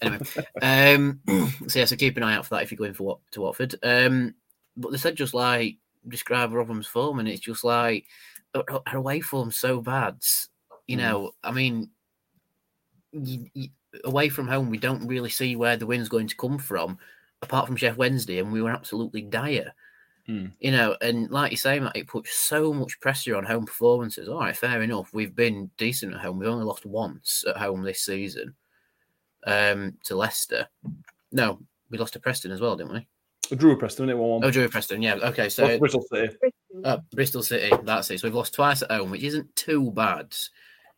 anyway, um, so yeah, so keep an eye out for that if you're going for what to Watford. Um, but they said just like describe Rotherham's form, and it's just like our away form's so bad. You Mm. know, I mean, you, you, away from home, we don't really see where the win's going to come from, apart from Sheff Wednesday, and we were absolutely dire. Mm. You know, and like you say, Matt, it puts so much pressure on home performances. All right, fair enough. We've been decent at home. We've only lost once at home this season um, to Leicester. No, we lost to Preston as well, didn't we? Drew Preston, it one Oh, one. Drew Preston. Yeah. Okay. So Bristol City. uh, Bristol City, that's it. So we've lost twice at home, which isn't too bad,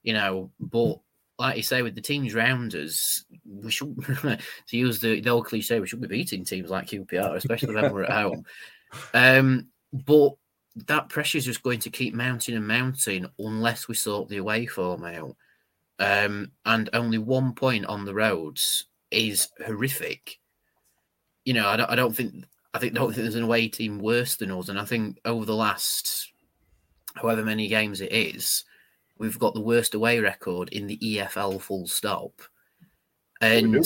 you know. But like you say, with the teams round us, we should, [LAUGHS] to use the, the old cliche, we should be beating teams like QPR, especially when we're at home. [LAUGHS] Um, but that pressure is just going to keep mounting and mounting unless we sort the away form out. Um, and only one point on the roads is horrific. You know, I don't, I don't think I think don't think there's an away team worse than us, and I think over the last however many games it is, we've got the worst away record in the EFL. Full stop. And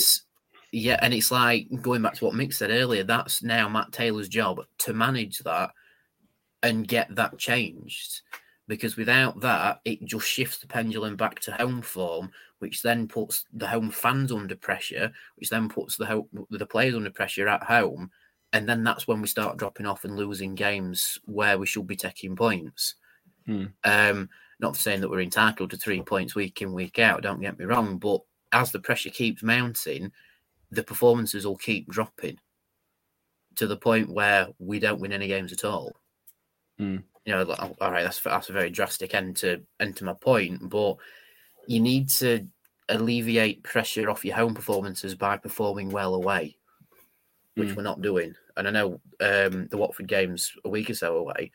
yeah, and it's like going back to what Mick said earlier. That's now Matt Taylor's job to manage that and get that changed. Because without that, it just shifts the pendulum back to home form, which then puts the home fans under pressure, which then puts the home, the players under pressure at home, and then that's when we start dropping off and losing games where we should be taking points. Hmm. Um, not saying that we're entitled to three points week in week out. Don't get me wrong, but as the pressure keeps mounting, the performances will keep dropping to the point where we don't win any games at all. Hmm. You know, like, all right, that's that's a very drastic end to end to my point, but you need to alleviate pressure off your home performances by performing well away, which Mm. we're not doing. And I know um, the Watford games a week or so away,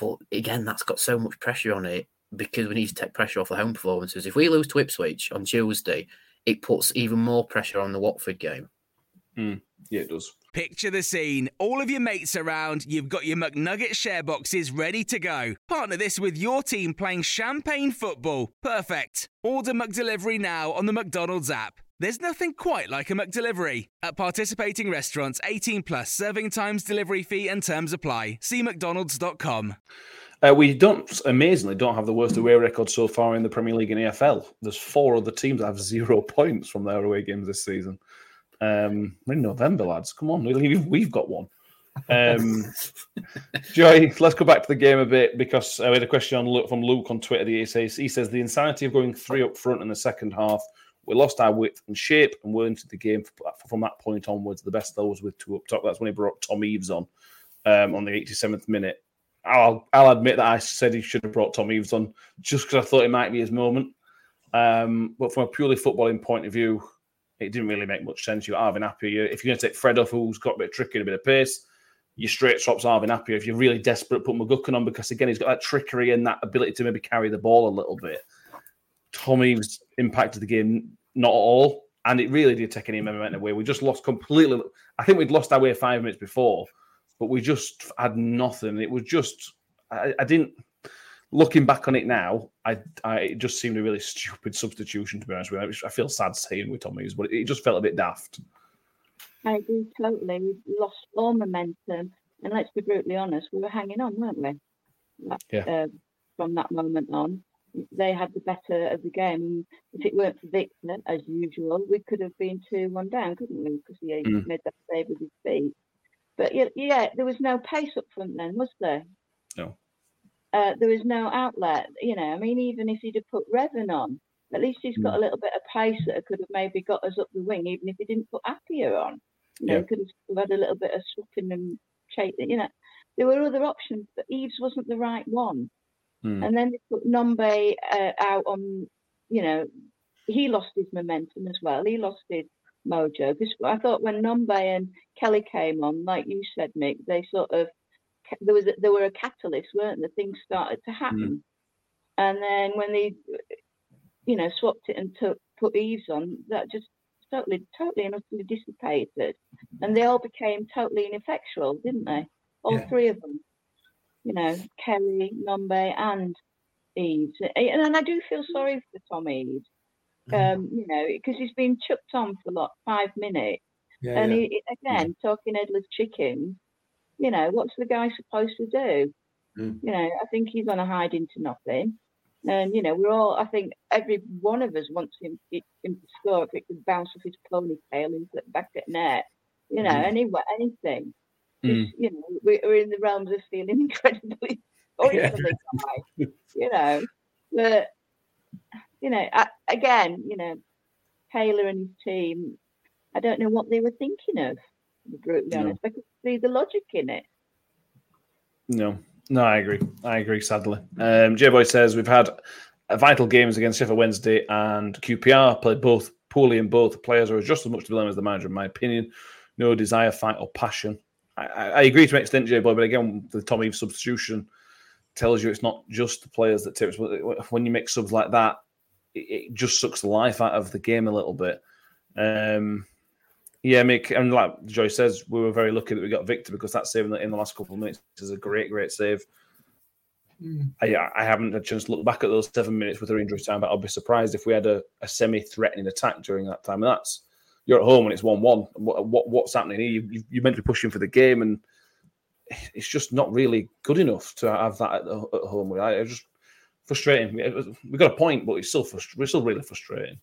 but again, that's got so much pressure on it because we need to take pressure off the home performances. If we lose to Ipswich on Tuesday, it puts even more pressure on the Watford game. Hmm. Yeah, it does. Picture the scene. All of your mates around, you've got your McNugget share boxes ready to go. Partner this with your team playing champagne football. Perfect. Order McDelivery now on the McDonald's app. There's nothing quite like a McDelivery. At participating restaurants, 18 plus serving times, delivery fee, and terms apply. See McDonald's.com. Uh, we don't, amazingly, don't have the worst away record so far in the Premier League and EFL. There's four other teams that have zero [LAUGHS] points from their away games this season. Um, we're in November, lads. Come on, we've, we've got one. Um, [LAUGHS] Joy, let's go back to the game a bit because uh, we had a question on, from Luke on Twitter. He says, he says the insanity of going three up front in the second half. We lost our width and shape and were into the game from that point onwards. The best though was with two up top. That's when he brought Tom Eaves on um, on the 87th minute. I'll, I'll admit that I said he should have brought Tom Eaves on just because I thought it might be his moment. Um, but from a purely footballing point of view, it didn't really make much sense. You're Arvin Appiah. If you're going to take Fred off, who's got a bit of trick and a bit of pace, you straight swaps Arvin Appiah. If you're really desperate, put McGuckin on because again he's got that trickery and that ability to maybe carry the ball a little bit. Tom Eaves impacted the game not at all, and it really did take any momentum away. We just lost completely. I think we'd lost our way five minutes before, but we just had nothing. It was just I, I didn't. Looking back on it now, I, I it just seemed a really stupid substitution. To be honest with you, I feel sad saying with Tom Eaves, but it just felt a bit daft. I agree totally. We lost all momentum, and let's be brutally honest, we were hanging on, weren't we? That, Yeah. uh, from that moment on, they had the better of the game. If it weren't for Victor, as usual, we could have been two one down, couldn't we? Because he Mm. made that save with his feet. But yeah, yeah, there was no pace up front then, was there? No. Uh, there was no outlet. You know, I mean, even if he'd have put Revan on, at least he's got a little bit of pace that could have maybe got us up the wing, even if he didn't put Appiah on. You know, Yeah. he could have had a little bit of swooping and chasing. You know, there were other options, but Eaves wasn't the right one. Hmm. And then they put Nombe uh, out on, you know, he lost his momentum as well. He lost his mojo. Because I thought when Nombe and Kelly came on, like you said, Mick, they sort of there was a, there were a catalyst, weren't there? Things started to happen. And then when they, you know, swapped it and took put Eaves on, that just totally, totally and utterly dissipated. And they all became totally ineffectual, didn't they? All Yeah. three of them. You know, Kelly, Nombe, and Eaves. And, and I do feel sorry for Tom Eaves. Um, you know, because he's been chucked on for like five minutes. Yeah, and yeah. He, again, talking headless chickens, you know, what's the guy supposed to do? Mm. You know, I think he's on a hide into nothing. And, you know, we're all, I think every one of us wants him, him to score if it could bounce off his ponytail and the back at net. You know, anyway, anything. Mm. You know, we- we're in the realms of feeling [LAUGHS] incredibly sorry Yeah. for the guy, you know. But, you know, I, again, you know, Taylor and his team, I don't know what they were thinking of, to be brutally No. honest. I could see the logic in it. No, no, I agree. I agree. Sadly, um, J Boy says we've had vital games against Sheffield Wednesday and QPR played both poorly, and both players are just as much to blame as the manager, in my opinion. No desire, fight, or passion. I, I, agree to an extent, J Boy, but again, the Tom Eaves substitution tells you it's not just the players that tips. When you make subs like that, it, it just sucks the life out of the game a little bit. Um, yeah, Mick, and like Joy says, we were very lucky that we got Victor because that save in the, in the last couple of minutes is a great, great save. I, I haven't had a chance to look back at those seven minutes with her injury time, but I'll be surprised if we had a, a semi-threatening attack during that time. And that's you're at home and it's one-one. What, what what's happening here? You, you, you're meant to be pushing for the game, and it's just not really good enough to have that at, the- at home. I, it's just frustrating. We got a point, but it's still frust- we're still really frustrating.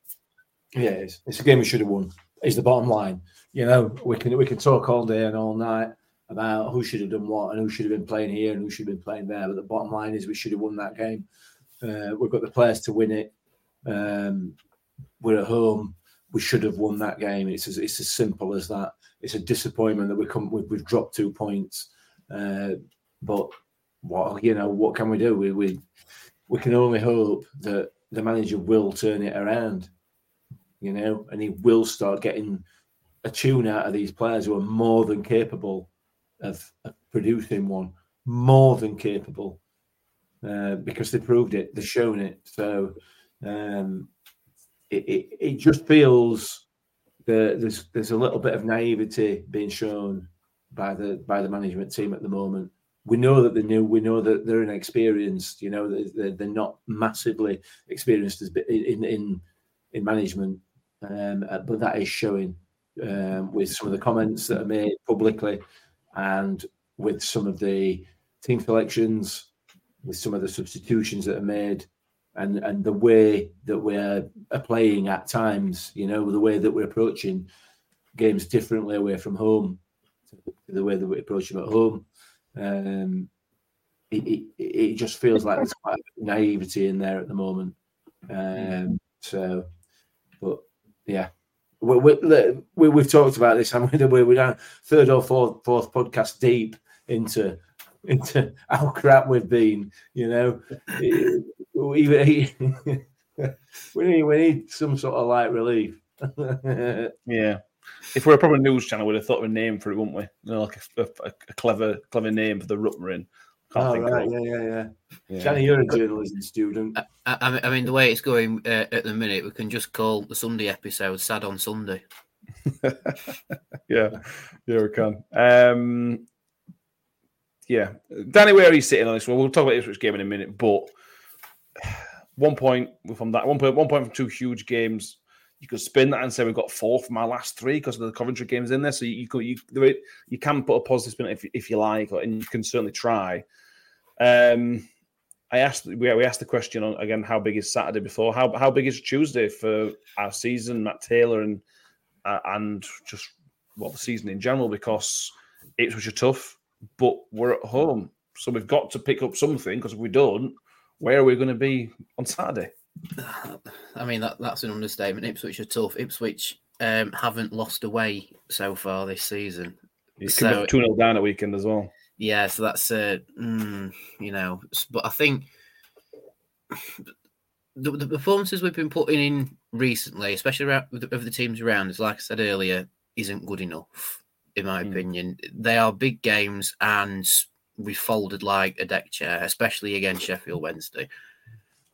Yeah, it's, it's a game we should have won. Is the bottom line. You know, we can we can talk all day and all night about who should have done what and who should have been playing here and who should have been playing there. But the bottom line is we should have won that game. Uh, we've got the players to win it. Um, we're at home. We should have won that game. It's as, it's as simple as that. It's a disappointment that we come we've, we've dropped two points. Uh, but what you know, what can we do? We we we can only hope that the manager will turn it around you know, and he will start getting a tune out of these players who are more than capable of, of producing one, more than capable, uh, because they proved it, they've shown it. So um, it, it, it just feels that there's there's a little bit of naivety being shown by the by the management team at the moment. We know that they're new. We know that they're inexperienced. You know, they're, they're not massively experienced as in in in management, um, uh, but that is showing um, with some of the comments that are made publicly and with some of the team selections, with some of the substitutions that are made, and and the way that we're playing at times. You know, the way that we're approaching games differently away from home the way that we approach them at home. Um, it, it, it just feels like there's quite naivety in there at the moment. Um, so, but yeah, we, we, we, we've talked about this. haven't we? [LAUGHS] we're now third or fourth, fourth podcast deep into into how crap we've been. You know, [LAUGHS] even we need we need some sort of light relief. [LAUGHS] yeah. If we're a proper news channel, we'd have thought of a name for it, wouldn't we? You know, like a, a, a clever, clever name for the rut we're in. Can't Oh, think right, of yeah, yeah, yeah. Yeah. Johnny, you're a journalism student. I, I, mean- I mean, the way it's going uh, at the minute, we can just call the Sunday episode "Sad on Sunday." [LAUGHS] yeah, yeah, we can. Um, yeah, Danny, where he's sitting on this one. We'll talk about Ipswich game in a minute, but one point from that, one point, one point from two huge games. You could spin that and say we've got four from our last three because of the Coventry games in there. So you, you could you you can put a positive spin if if you like, or, and you can certainly try. Um, I asked we, asked the question on again how big is Saturday before how how big is Tuesday for our season Matt Taylor and uh, and just well the season in general because Ipswich are tough but we're at home so we've got to pick up something because if we don't where are we going to be on Saturday [SIGHS] I mean, that, that's an understatement. Ipswich are tough. Ipswich um, haven't lost away so far this season. you So- can two 0 down a weekend as well Yeah, so that's uh, mm, you know, but I think [SIGHS] the, the performances we've been putting in recently, especially around, of the teams around us, like I said earlier, isn't good enough in my opinion. They are big games, and we folded like a deck chair, especially against Sheffield Wednesday.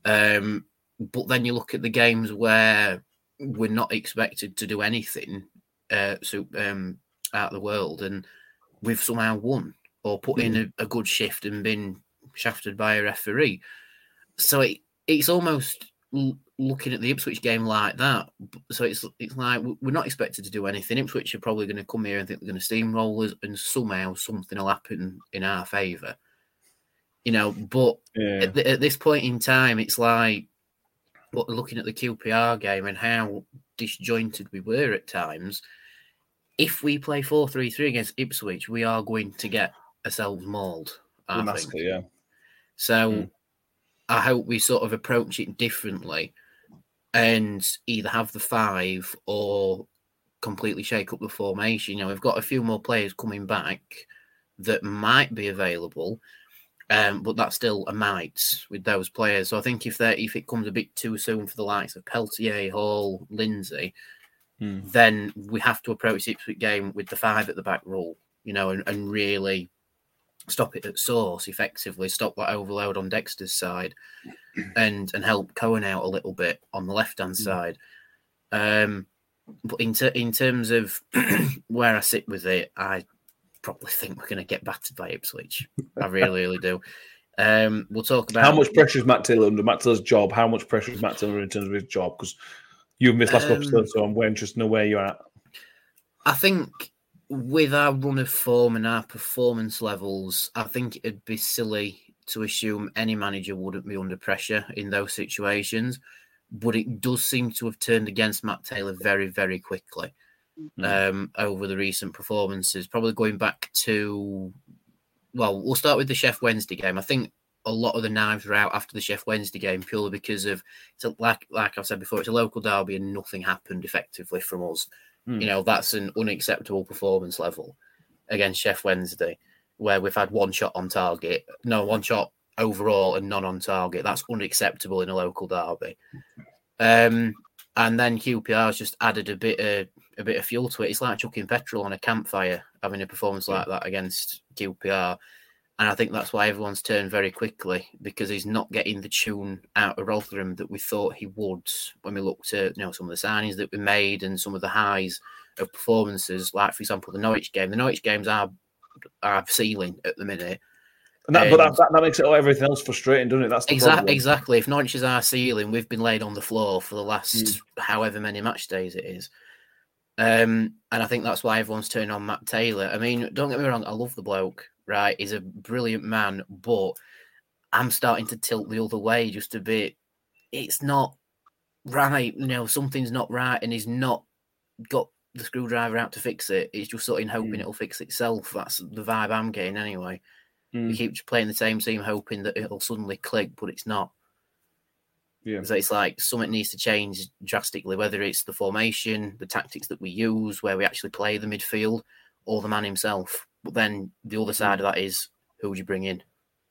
Um, but then you look at the games where we're not expected to do anything, uh, so um, out of the world, and we've somehow won or put in a, a good shift and been shafted by a referee. So it, it's almost looking at the Ipswich game like that. So it's it's like we're not expected to do anything. Ipswich are probably going to come here and think they're going to steamroll us, and somehow something will happen in our favour. You know, but yeah at, at this point in time, it's like looking at the QPR game and how disjointed we were at times. If we play 4 3 3 against Ipswich, we are going to get ourselves mauled. I think. yeah So Mm. I hope we sort of approach it differently and either have the five or completely shake up the formation. You know, we've got a few more players coming back that might be available. Um, but that's still a might with those players. So I think if they if it comes a bit too soon for the likes of Peltier, Hall, Lindsay, Hmm. then we have to approach the Ipswich game with the five at the back rule, you know, and, and really stop it at source effectively, stop that overload on Dexter's side, [CLEARS THROAT] and and help Cohen out a little bit on the left hand side. Um, but in ter- in terms of [CLEARS THROAT] where I sit with it, I probably think we're going to get battered by Ipswich. I really, really do. Um, we'll talk about how much pressure is Matt Taylor under Matt Taylor's job how much pressure is Matt Taylor in terms of his job because you've missed last couple Um, episodes so I'm way interested to know where you're at I think with our run of form and our performance levels, I think it'd be silly to assume any manager wouldn't be under pressure in those situations. But it does seem to have turned against Matt Taylor very, very quickly um, over the recent performances. Probably going back to, well, we'll start with the Sheff Wednesday game. I think a lot of the knives were out after the Sheff Wednesday game purely because of, it's a, like like I've said before, it's a local derby and nothing happened effectively from us. Hmm. You know, that's an unacceptable performance level against Sheff Wednesday, where we've had one shot on target, no, one shot overall and none on target. That's unacceptable in a local derby. Um, and then QPR's just added a bit of a bit of fuel to it. It's like chucking petrol on a campfire, having a performance like that against QPR. And I think that's why everyone's turned very quickly because he's not getting the tune out of Rotherham that we thought he would when we looked at you know some of the signings that we made and some of the highs of performances. Like for example, the Norwich game. The Norwich games are are ceiling at the minute. and that, but that, um, that, that makes it all everything else frustrating doesn't it that's the Exactly. problem. Exactly. If Norwich is our ceiling, we've been laid on the floor for the last hmm. however many match days it is. Um, and I think that's why everyone's turning on Matt Taylor. I mean, don't get me wrong, I love the bloke, right? He's a brilliant man, but I'm starting to tilt the other way just a bit. It's not right, you know, something's not right, and he's not got the screwdriver out to fix it. He's just sort of hoping it'll fix itself. That's the vibe I'm getting anyway. Mm. We keep playing the same team, hoping that it'll suddenly click, but it's not. Yeah. So it's like something needs to change drastically, whether it's the formation, the tactics that we use, where we actually play the midfield, or the man himself. But then the other side of that is who would you bring in?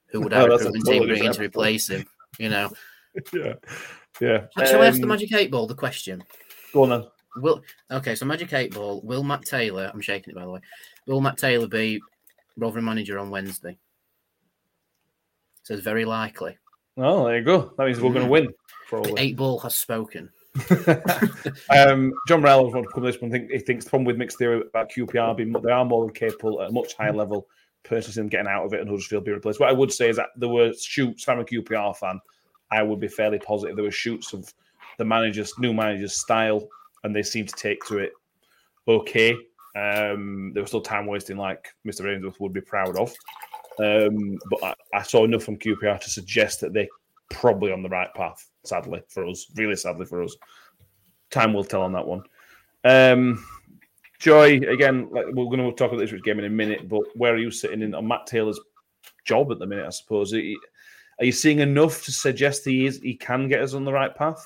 Who would [LAUGHS] Oh, our recruitment team bring in to replace him? [LAUGHS] You know, yeah, yeah. Shall I ask the Um, Magic Eight Ball the question? Go on then. Will okay, so Magic Eight Ball. Will Matt Taylor? I'm shaking it by the way. Will Matt Taylor be Rotherham manager on Wednesday? Says very likely. Oh, there you go. That means we're going to win. The eight ball has spoken. [LAUGHS] um, John Morello wants to come this one. Think he thinks the problem with mixed theory about QPR being they are more than capable at a much higher level. Personally, them getting out of it and Huddersfield be replaced. What I would say is that there were shoots. If I'm a QPR fan, I would be fairly positive. There were shoots of the managers, new managers' style, and they seem to take to it okay. Um, there was still time wasting, like Mr. Ainsworth would be proud of. Um, but I, I saw enough from QPR to suggest that they're probably on the right path. Sadly for us, really sadly for us. Time will tell on that one. Um, Joy, again, like we're going to talk about this game in a minute, but where are you sitting in on Matt Taylor's job at the minute? I suppose. Are you, seeing enough to suggest he is he can get us on the right path?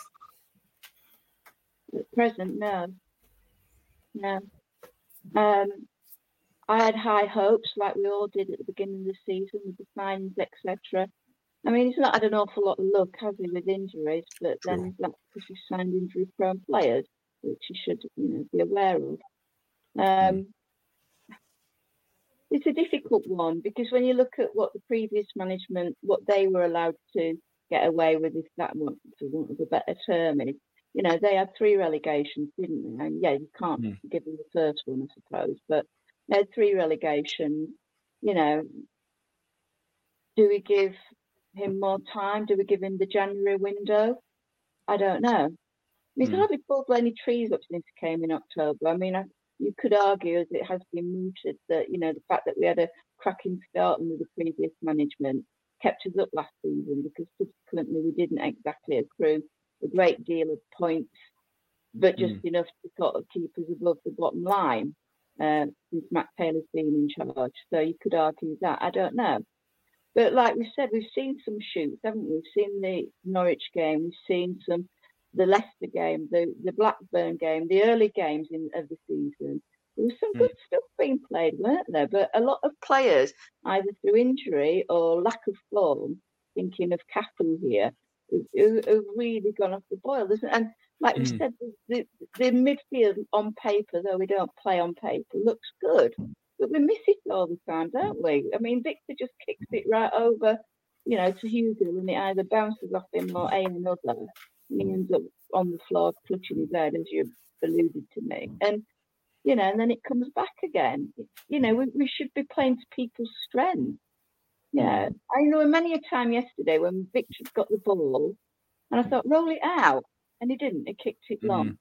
At present, no. No. Um, I had high hopes, like we all did at the beginning of the season with the signings, etc. I mean, he's not had an awful lot of luck, has he, with injuries? But then that's because he's signed injury-prone players, which he should, you know, be aware of. Um, It's a difficult one because when you look at what the previous management, what they were allowed to get away with, if that want for want of a better term is, you know, they had three relegations, didn't they? And yeah, you can't Mm. give them the first one, I suppose, but had three relegations. You know, do we give him more time? Do we give him the January window? I don't know. He's Mm. hardly pulled any trees up since he came in October. I mean, I, you could argue, as it has been mooted, that you know the fact that we had a cracking start under the previous management kept us up last season because subsequently we didn't exactly accrue a great deal of points, but just enough to sort of keep us above the bottom line uh, since Matt Taylor's been in charge. So you could argue that. I don't know. But like we said, we've seen some shoots, haven't we? We've seen the Norwich game, we've seen some the Leicester game, the, the Blackburn game, the early games in of the season. There was some good stuff being played, weren't there? But a lot of players, either through injury or lack of form, thinking of Cafu here, who- who have really gone off the boil. And like we Mm. said, the, the, the midfield on paper, though we don't play on paper, looks good. But we miss it all the time, don't we? I mean, Victor just kicks it right over, you know, to Hugill, and it either bounces off him or ain't another. And he ends up on the floor clutching his head, as you alluded to me. And you know, and then it comes back again. You know, we, we should be playing to people's strength. Yeah, I know many a time yesterday when Victor got the ball, and I thought, roll it out, and he didn't. He kicked it mm. long.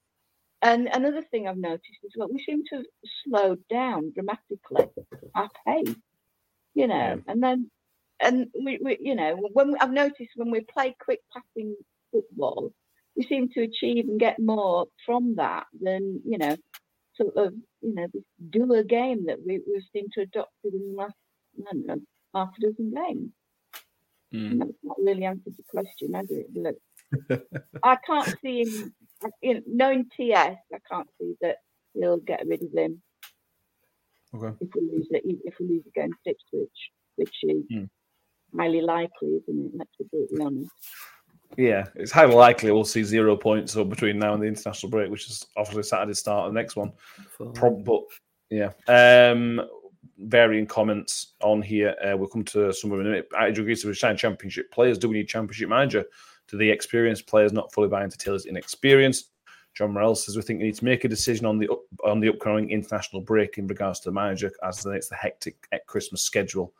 And another thing I've noticed is well, we seem to have slowed down dramatically our pace, you know, and then and we, we you know when we, I've noticed when we play quick passing football, we seem to achieve and get more from that than you know sort of you know this doer game that we we seem to adopt in the last I don't know half a dozen games. Mm. And That's not really answered the question, has it? Look, I can't see him. You know, knowing TS, I can't see that he'll get rid of him Okay. if we lose it. If we lose against Ipswich, which is Hmm. highly likely, isn't it? Let's be brutally honest. Yeah, it's highly likely we'll see zero points up between now and the international break, which is obviously Saturday start of the next one. Prob- but yeah, um, varying comments on here. Uh, we'll come to some of them in a minute. I agree with Shine Championship players. Do we need Championship manager? Do the experienced players not fully buy into Taylor's inexperience? John Morrell says we think we need to make a decision on the up, on the upcoming international break in regards to the manager, as it's the hectic Christmas schedule.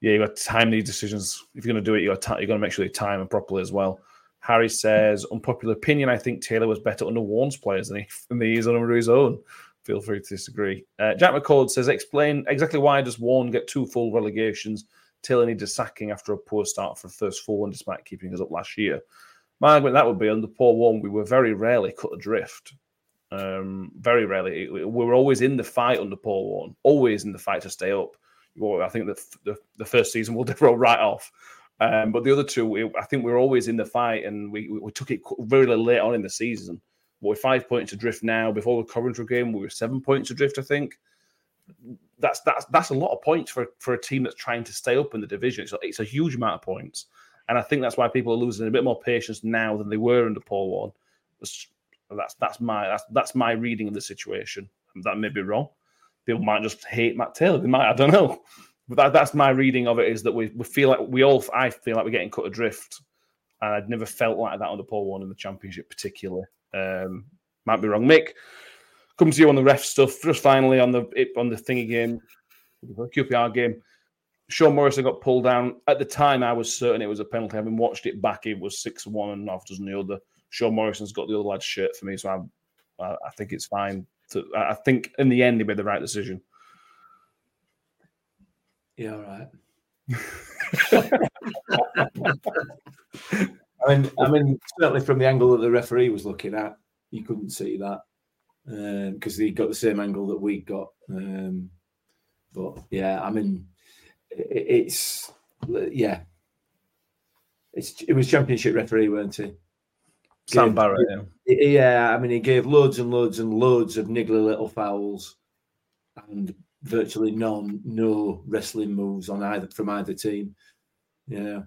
Yeah, you got to time these decisions. If you're going to do it, you got to, you're going to make sure you time them properly as well. Harry says, unpopular opinion. I think Taylor was better under Warne's players than he, than he is under his own. Feel free to disagree. Uh, Jack McCord says, explain exactly why does Warren get two full relegations? Taylor needed sacking after a poor start for first four, and despite keeping us up last year. My argument that would be under Paul Warne, we were very rarely cut adrift. Um, very rarely. We were always in the fight under Paul Warne, always in the fight to stay up. I think that the, the first season we'll roll right off. Um, but the other two, we, I think we were always in the fight, and we, we, took it very late on in the season. We're five points adrift now. Before the Coventry game, we were seven points adrift, I think. That's that's that's a lot of points for, for a team that's trying to stay up in the division. It's a, it's a huge amount of points. And I think that's why people are losing a bit more patience now than they were under Paul Warne. That's that's my that's that's my reading of the situation. That may be wrong. People might just hate Matt Taylor. They might, I don't know. But that, that's my reading of it is that we, we feel like we all I feel like we're getting cut adrift. And I'd never felt like that under Paul Warne in the championship, particularly. Um, might be wrong. Mick, come to you on the ref stuff. Just finally on the on the thingy game, the QPR game. Sean Morrison got pulled down. At the time, I was certain it was a penalty. Having watched it back, it was six one and half dozen the other. Sean Morrison's got the other lad's shirt for me, so I, I think it's fine. To, I think in the end, he made the right decision. Yeah, all right. [LAUGHS] I mean, I mean, certainly from the angle that the referee was looking at, you couldn't see that because um, he got the same angle that we got. Um, but yeah, I mean, it, it's yeah, it's it was championship referee, weren't he? Sam gave, Barrott. Yeah. yeah, I mean, he gave loads and loads and loads of niggly little fouls, and virtually none, no wrestling moves on either from either team. Yeah,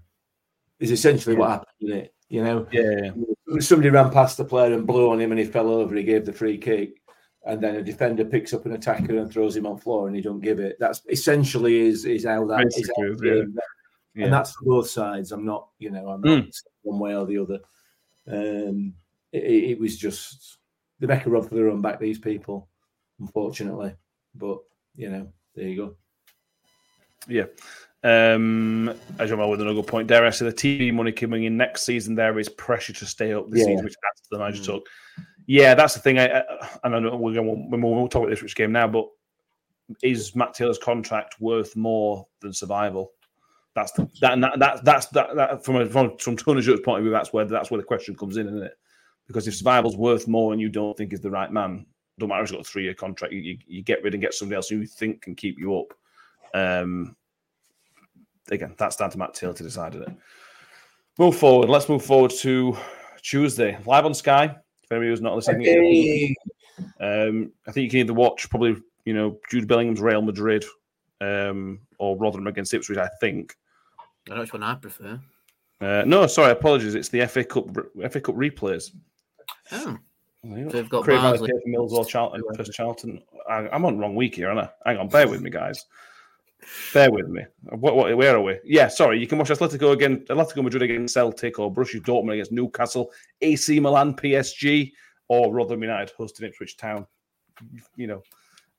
is essentially yeah. what happened. Isn't it? You know, yeah. Somebody ran past the player and blew on him, and he fell over. He gave the free kick, and then a defender picks up an attacker and throws him on floor, and he don't give it. That's essentially is is how that is. How yeah. yeah. And that's both sides. I'm not, you know, I'm not mm. one way or the other. Um, it, it was just the Becca rod for the run back. These people, unfortunately, but you know, there you go. Yeah. Um, as you're with another good point, Dare I say the TV money coming in next season, there is pressure to stay up this yeah. season, which adds to the manager mm. talk. Yeah, that's the thing. I, I, I know we're going to we'll talk about this which game now, but is Matt Taylor's contract worth more than survival? That's the, that, that, that that's that, that from a, from from Tony point of view. That's where that's where the question comes in, isn't it? Because if survival's worth more and you don't think is the right man, don't matter if he's got a three year contract, you, you, you, get rid and get somebody else who you think can keep you up. Um, again, that's down to Matt Taylor to decide it. Move forward. Let's move forward to Tuesday, live on Sky. If anybody who's not listening, okay. um, I think you can either watch probably you know Jude Bellingham's Real Madrid um, or Rotherham against Ipswich. I think. I don't know which one I prefer. Uh, no, sorry, apologies. It's the FA Cup FA Cup replays. Oh. So they've got Craig Barnsley, Millwall, Charlton, first Charlton. I, am on the wrong week here, aren't I? Hang on, bear with me, guys. Bear with me. What, what, where are we? Yeah, sorry. You can watch Atletico again, Atletico Madrid against Celtic, or Borussia Dortmund against Newcastle, AC Milan, PSG, or Rotherham United hosting Ipswich Town. You know,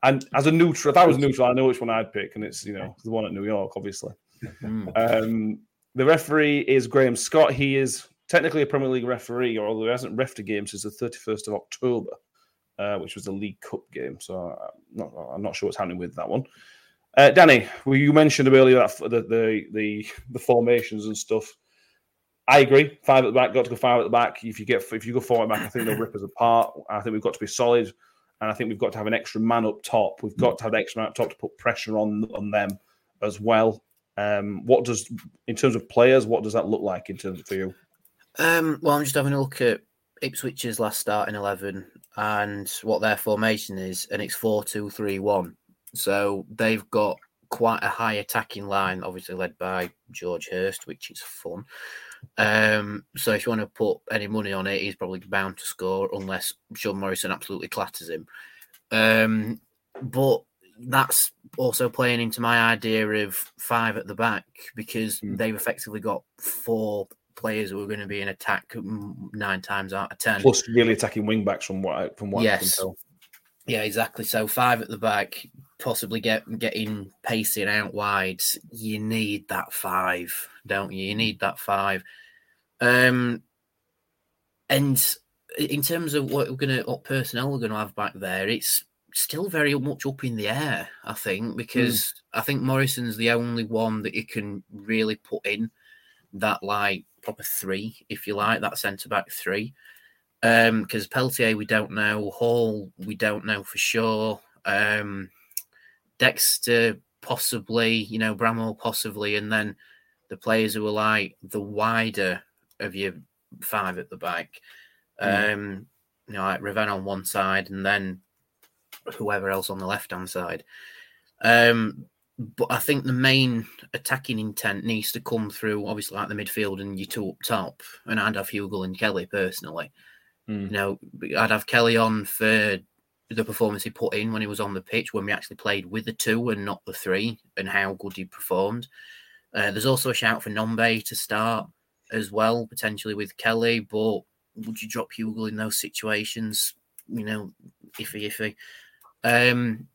and as a neutral, if I was neutral, I know which one I'd pick, and it's you know the one at New York, obviously. Hmm. um, the referee is Graham Scott. He is technically a Premier League referee, although he hasn't refed a game since the 31st of October, uh, which was a League Cup game. So I'm not, I'm not sure what's happening with that one. Uh, Danny, well, you mentioned earlier that the, the, the the formations and stuff. I agree. Five at the back, got to go five at the back. If you get if you go four at the back, I think they'll rip us apart. I think we've got to be solid, and I think we've got to have an extra man up top. We've got to have an extra man up top to put pressure on on them as well. Um, what does, in terms of players, what does that look like in terms of for you? Um, well, I'm just having a look at Ipswich's last start in 11 and what their formation is, and it's 4 2 3 1. So they've got quite a high attacking line, obviously led by George Hirst, which is fun. Um, so if you want to put any money on it, he's probably bound to score unless Sean Morrison absolutely clatters him. Um, but that's also playing into my idea of five at the back because mm. they've effectively got four players who are going to be in attack nine times out of ten. Plus, really attacking wing backs from what I, from what yes. I can tell. Yeah, exactly. So five at the back, possibly get getting pacing out wide. You need that five, don't you? You need that five. Um, and in terms of what we're gonna, what personnel we're gonna have back there, it's still very much up in the air. I think because mm. I think Morrison's the only one that you can really put in that like proper three, if you like, that centre back three. Um, Because Peltier, we don't know. Hall, we don't know for sure. Um, Dexter, possibly. You know, Bramall, possibly. And then the players who are like the wider of your five at the back. Mm. Um, you know, like Raven on one side, and then whoever else on the left hand side. Um, but I think the main attacking intent needs to come through, obviously, like the midfield and you two up top. And I'd have Hugill and Kelly personally. Mm. You know, I'd have Kelly on for the performance he put in when he was on the pitch when we actually played with the two and not the three, and how good he performed. Uh, there's also a shout for Nombe to start as well, potentially with Kelly. But would you drop Hugill in those situations? You know, iffy, iffy. Um,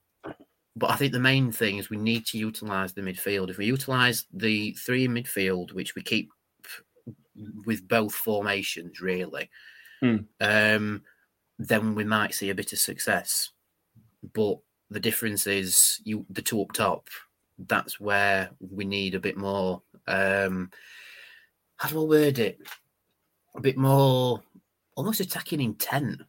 but I think the main thing is we need to utilise the midfield. If we utilise the three in midfield, which we keep with both formations, really, Mm. um, then we might see a bit of success. But the difference is you the two up top. That's where we need a bit more. Um, how do I word it? A bit more, almost attacking intent.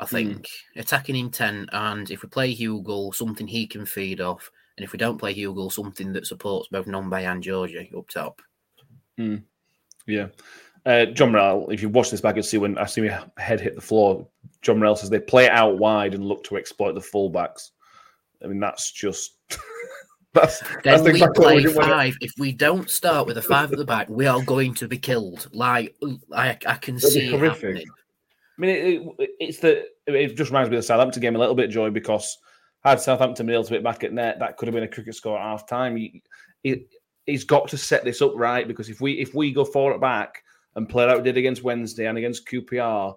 I think attacking intent, and if we play Hugo, something he can feed off, and if we don't play Hugo, something that supports both Nombe and Georgie up top. Mm. Yeah. Uh, John Morel, if you watch this back, you'll see when I see my head hit the floor. John Morel says they play it out wide and look to exploit the fullbacks. I mean, that's just [LAUGHS] that's Then that's we exactly play we did when it- five. If we don't start with a five at the back, we are going to be killed. Like I, I can be see it happening. I mean, it, it, it's the it just reminds me of the Southampton game a little bit, Joy, because had Southampton been able to hit back at net, that could have been a cricket score at half time. He, he, he's got to set this up right because if we if we go forward back and play like we did against Wednesday and against QPR,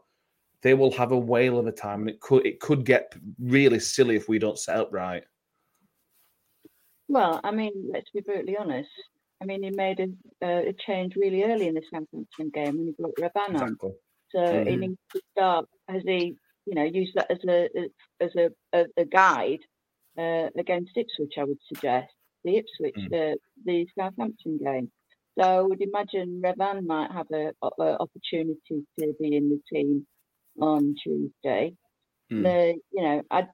they will have a whale of a time, and it could it could get really silly if we don't set up right. Well, I mean, let's be brutally honest. I mean, he made a, uh, a change really early in the Southampton game when he brought Revan on. Exactly. So he Mhm. needs to start. Has he, you know, used that as a as a a, a guide uh, against Ipswich? I would suggest the Ipswich, uh, the Southampton game. So I would imagine Revan might have a, a opportunity to be in the team on Tuesday. Mm. The, you know, I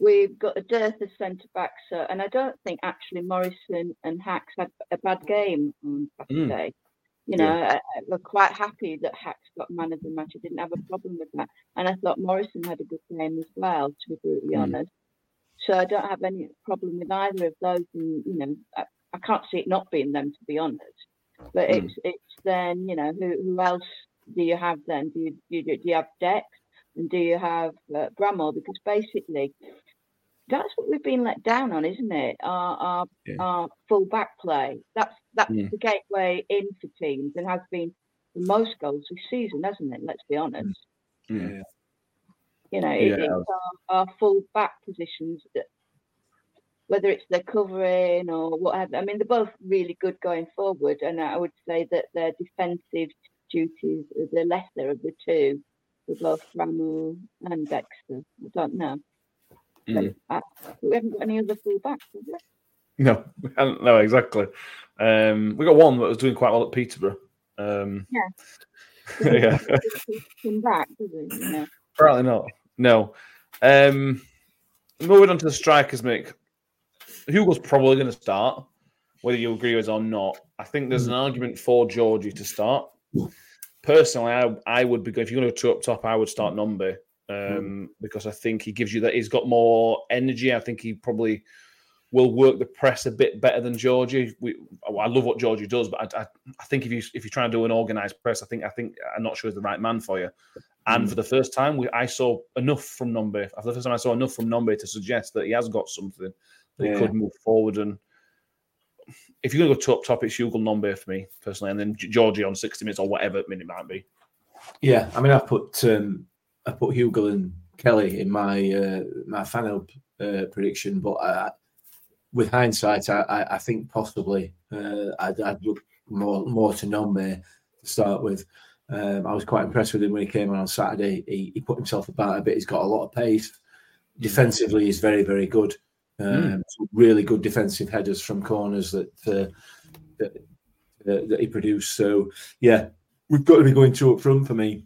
we've got a dearth of centre backs, so, and I don't think actually Morrison and Hacks had a bad game on Saturday. You know, I, I- we're quite happy that Hacks got man of the match. I didn't have a problem with that, and I thought Morrison had a good game as well. To be brutally Mm. honest, so I don't have any problem with either of those. And you know, I, I can't see it not being them, to be honest. But Mm. it's it's then you know who who else do you have then? Do you do you, do you have Dex and do you have uh, Bramall? Because basically, that's what we've been let down on, isn't it? Our our, Yeah. our full back play. That's that's Mm. the gateway in for teams and has been the most goals this season, hasn't it? Let's be honest. Mm. You know, it, Yeah. it's our, our full back positions, whether it's their covering or whatever. I mean, they're both really good going forward, and I would say that their defensive duties are the lesser of the two for both Ramu and Dexter. I don't know. Mm. Uh, we haven't got any other full backs, have we? No, [LAUGHS] no, exactly. Um, we got one that was doing quite well at Peterborough. Um, Yeah. [LAUGHS] yeah, Come back? You apparently not. No. Um, moving on to the strikers, Mick. Hugo's probably going to start, whether you agree with us or not. I think there's an argument for Georgie to start. Personally, I, I would be if you're going to go up top, I would start mm. Nombe um, mm. because I think he gives you that. He's got more energy. I think he probably will work the press a bit better than Georgie. We, I love what Georgie does, but I, I, I think if you if you're trying to do an organised press, I think I think I'm not sure he's the right man for you. And mm. for the first time, we, I saw enough from Nombe. For the first time, I saw enough from Nombe to suggest that he has got something that he could move forward. And if you're going to go top top, it's Hugo Nombe for me personally, and then Georgie on 60 minutes or whatever minute it might be. Yeah, I mean, I put um, I put Hugo and Kelly in my uh, my final uh, prediction, but uh, with hindsight, I, I, I think possibly uh, I'd, I'd look more more to Nombe to start with. Um, I was quite impressed with him when he came on on Saturday. He, he put himself about a bit. He's got a lot of pace. Defensively, he's very very good. Um, some really good defensive headers from corners that uh, that, uh, that he produced. So yeah, we've got to be going two up front for me.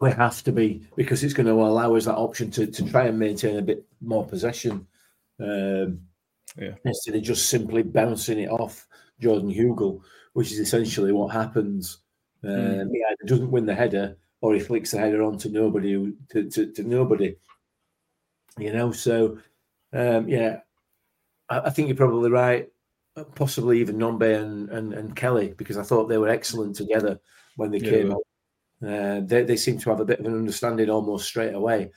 We have to be because it's going to allow us that option to, to try and maintain a bit more possession. Um, Yeah. Instead of just simply bouncing it off Jordan Hugill, which is essentially what happens. Um, Mm. He either doesn't win the header or he flicks the header on to nobody, to, to, to nobody. You know, so um, yeah, I, I think you're probably right. Possibly even Nombe and, and, and Kelly, because I thought they were excellent together when they Yeah, came out. Uh, they, they seem to have a bit of an understanding almost straight away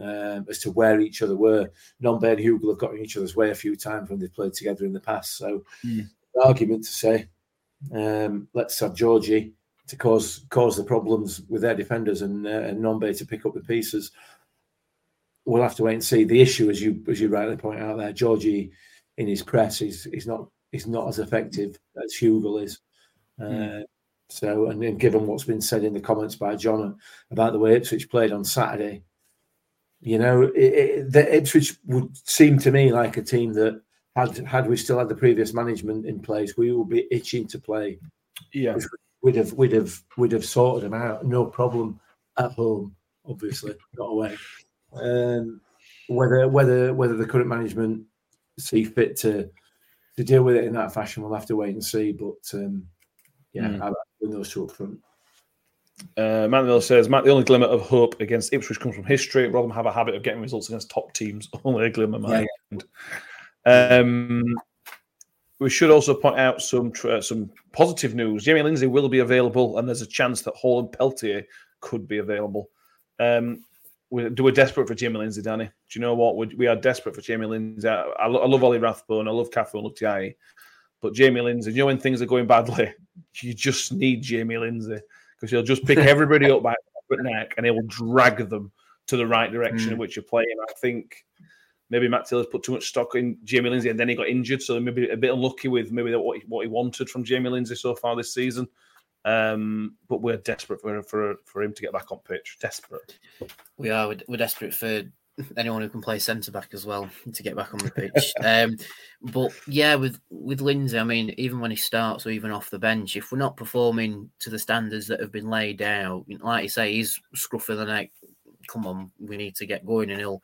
um, as to where each other were. Nombe and Hugill have got in each other's way a few times when they've played together in the past. So, Mm. argument to say, um, let's have Georgie to cause cause the problems with their defenders and uh, and Nombe to pick up the pieces. We'll have to wait and see. The issue, as you as you rightly point out there, Georgie in his press is is not is not as effective as Hugill is. Uh, Mm. So, and given what's been said in the comments by John about the way Ipswich played on Saturday, you know, it, it, the Ipswich would seem to me like a team that had had we still had the previous management in place, we would be itching to play. Yeah. We'd have we'd have we'd have sorted them out, no problem at home, obviously, not away. Um, whether whether whether the current management see fit to to deal with it in that fashion, we'll have to wait and see. But um, yeah, Mm. Win those two up front. Uh, Miller says, Matt, the only glimmer of hope against Ipswich comes from history. Rotherham have a habit of getting results against top teams. [LAUGHS] Only a glimmer, my friend. Um, we should also point out some tr- some positive news. Jamie Lindsay will be available, and there's a chance that Hall and Peltier could be available. Um, we're, we're desperate for Jamie Lindsay, Danny. Do you know what? We, we are desperate for Jamie Lindsay. I, I, lo- I love Ollie Rathbone. I love Cafu. I love But Jamie Lindsay, you know when things are going badly, you just need Jamie Lindsay because he'll just pick [LAUGHS] everybody up by the neck and he'll drag them to the right direction in Mm. which you're playing. I think maybe Matt Taylor's put too much stock in Jamie Lindsay and then he got injured, so maybe a bit unlucky with maybe what he, what he wanted from Jamie Lindsay so far this season. Um, but we're desperate for, for for him to get back on pitch. Desperate. We are. We're, we're desperate for anyone who can play centre back as well to get back on the pitch. [LAUGHS] um, but yeah, with with Lindsay, I mean, even when he starts or even off the bench, if we're not performing to the standards that have been laid out, like you say, he's scruff of the neck. Come on, we need to get going, and he'll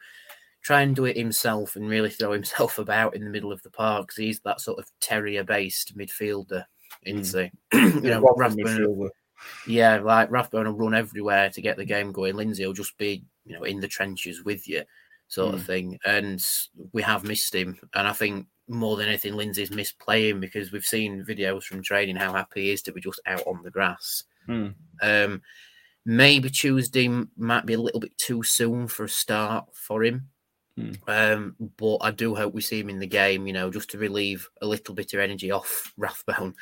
try and do it himself and really throw himself [LAUGHS] about in the middle of the park. 'cause he's that sort of terrier-based midfielder, isn't he? [CLEARS THROAT] [CLEARS THROAT] you know, Rathbone- yeah, like Rathbone will run everywhere to get the game going. Lindsay will just be, you know, in the trenches with you, sort of Mm. thing. And we have missed him. And I think more than anything, Lindsay's missed playing because we've seen videos from training how happy he is to be just out on the grass. Hmm. Um, maybe Tuesday might be a little bit too soon for a start for him. Hmm. Um, but I do hope we see him in the game, you know, just to relieve a little bit of energy off Rathbone.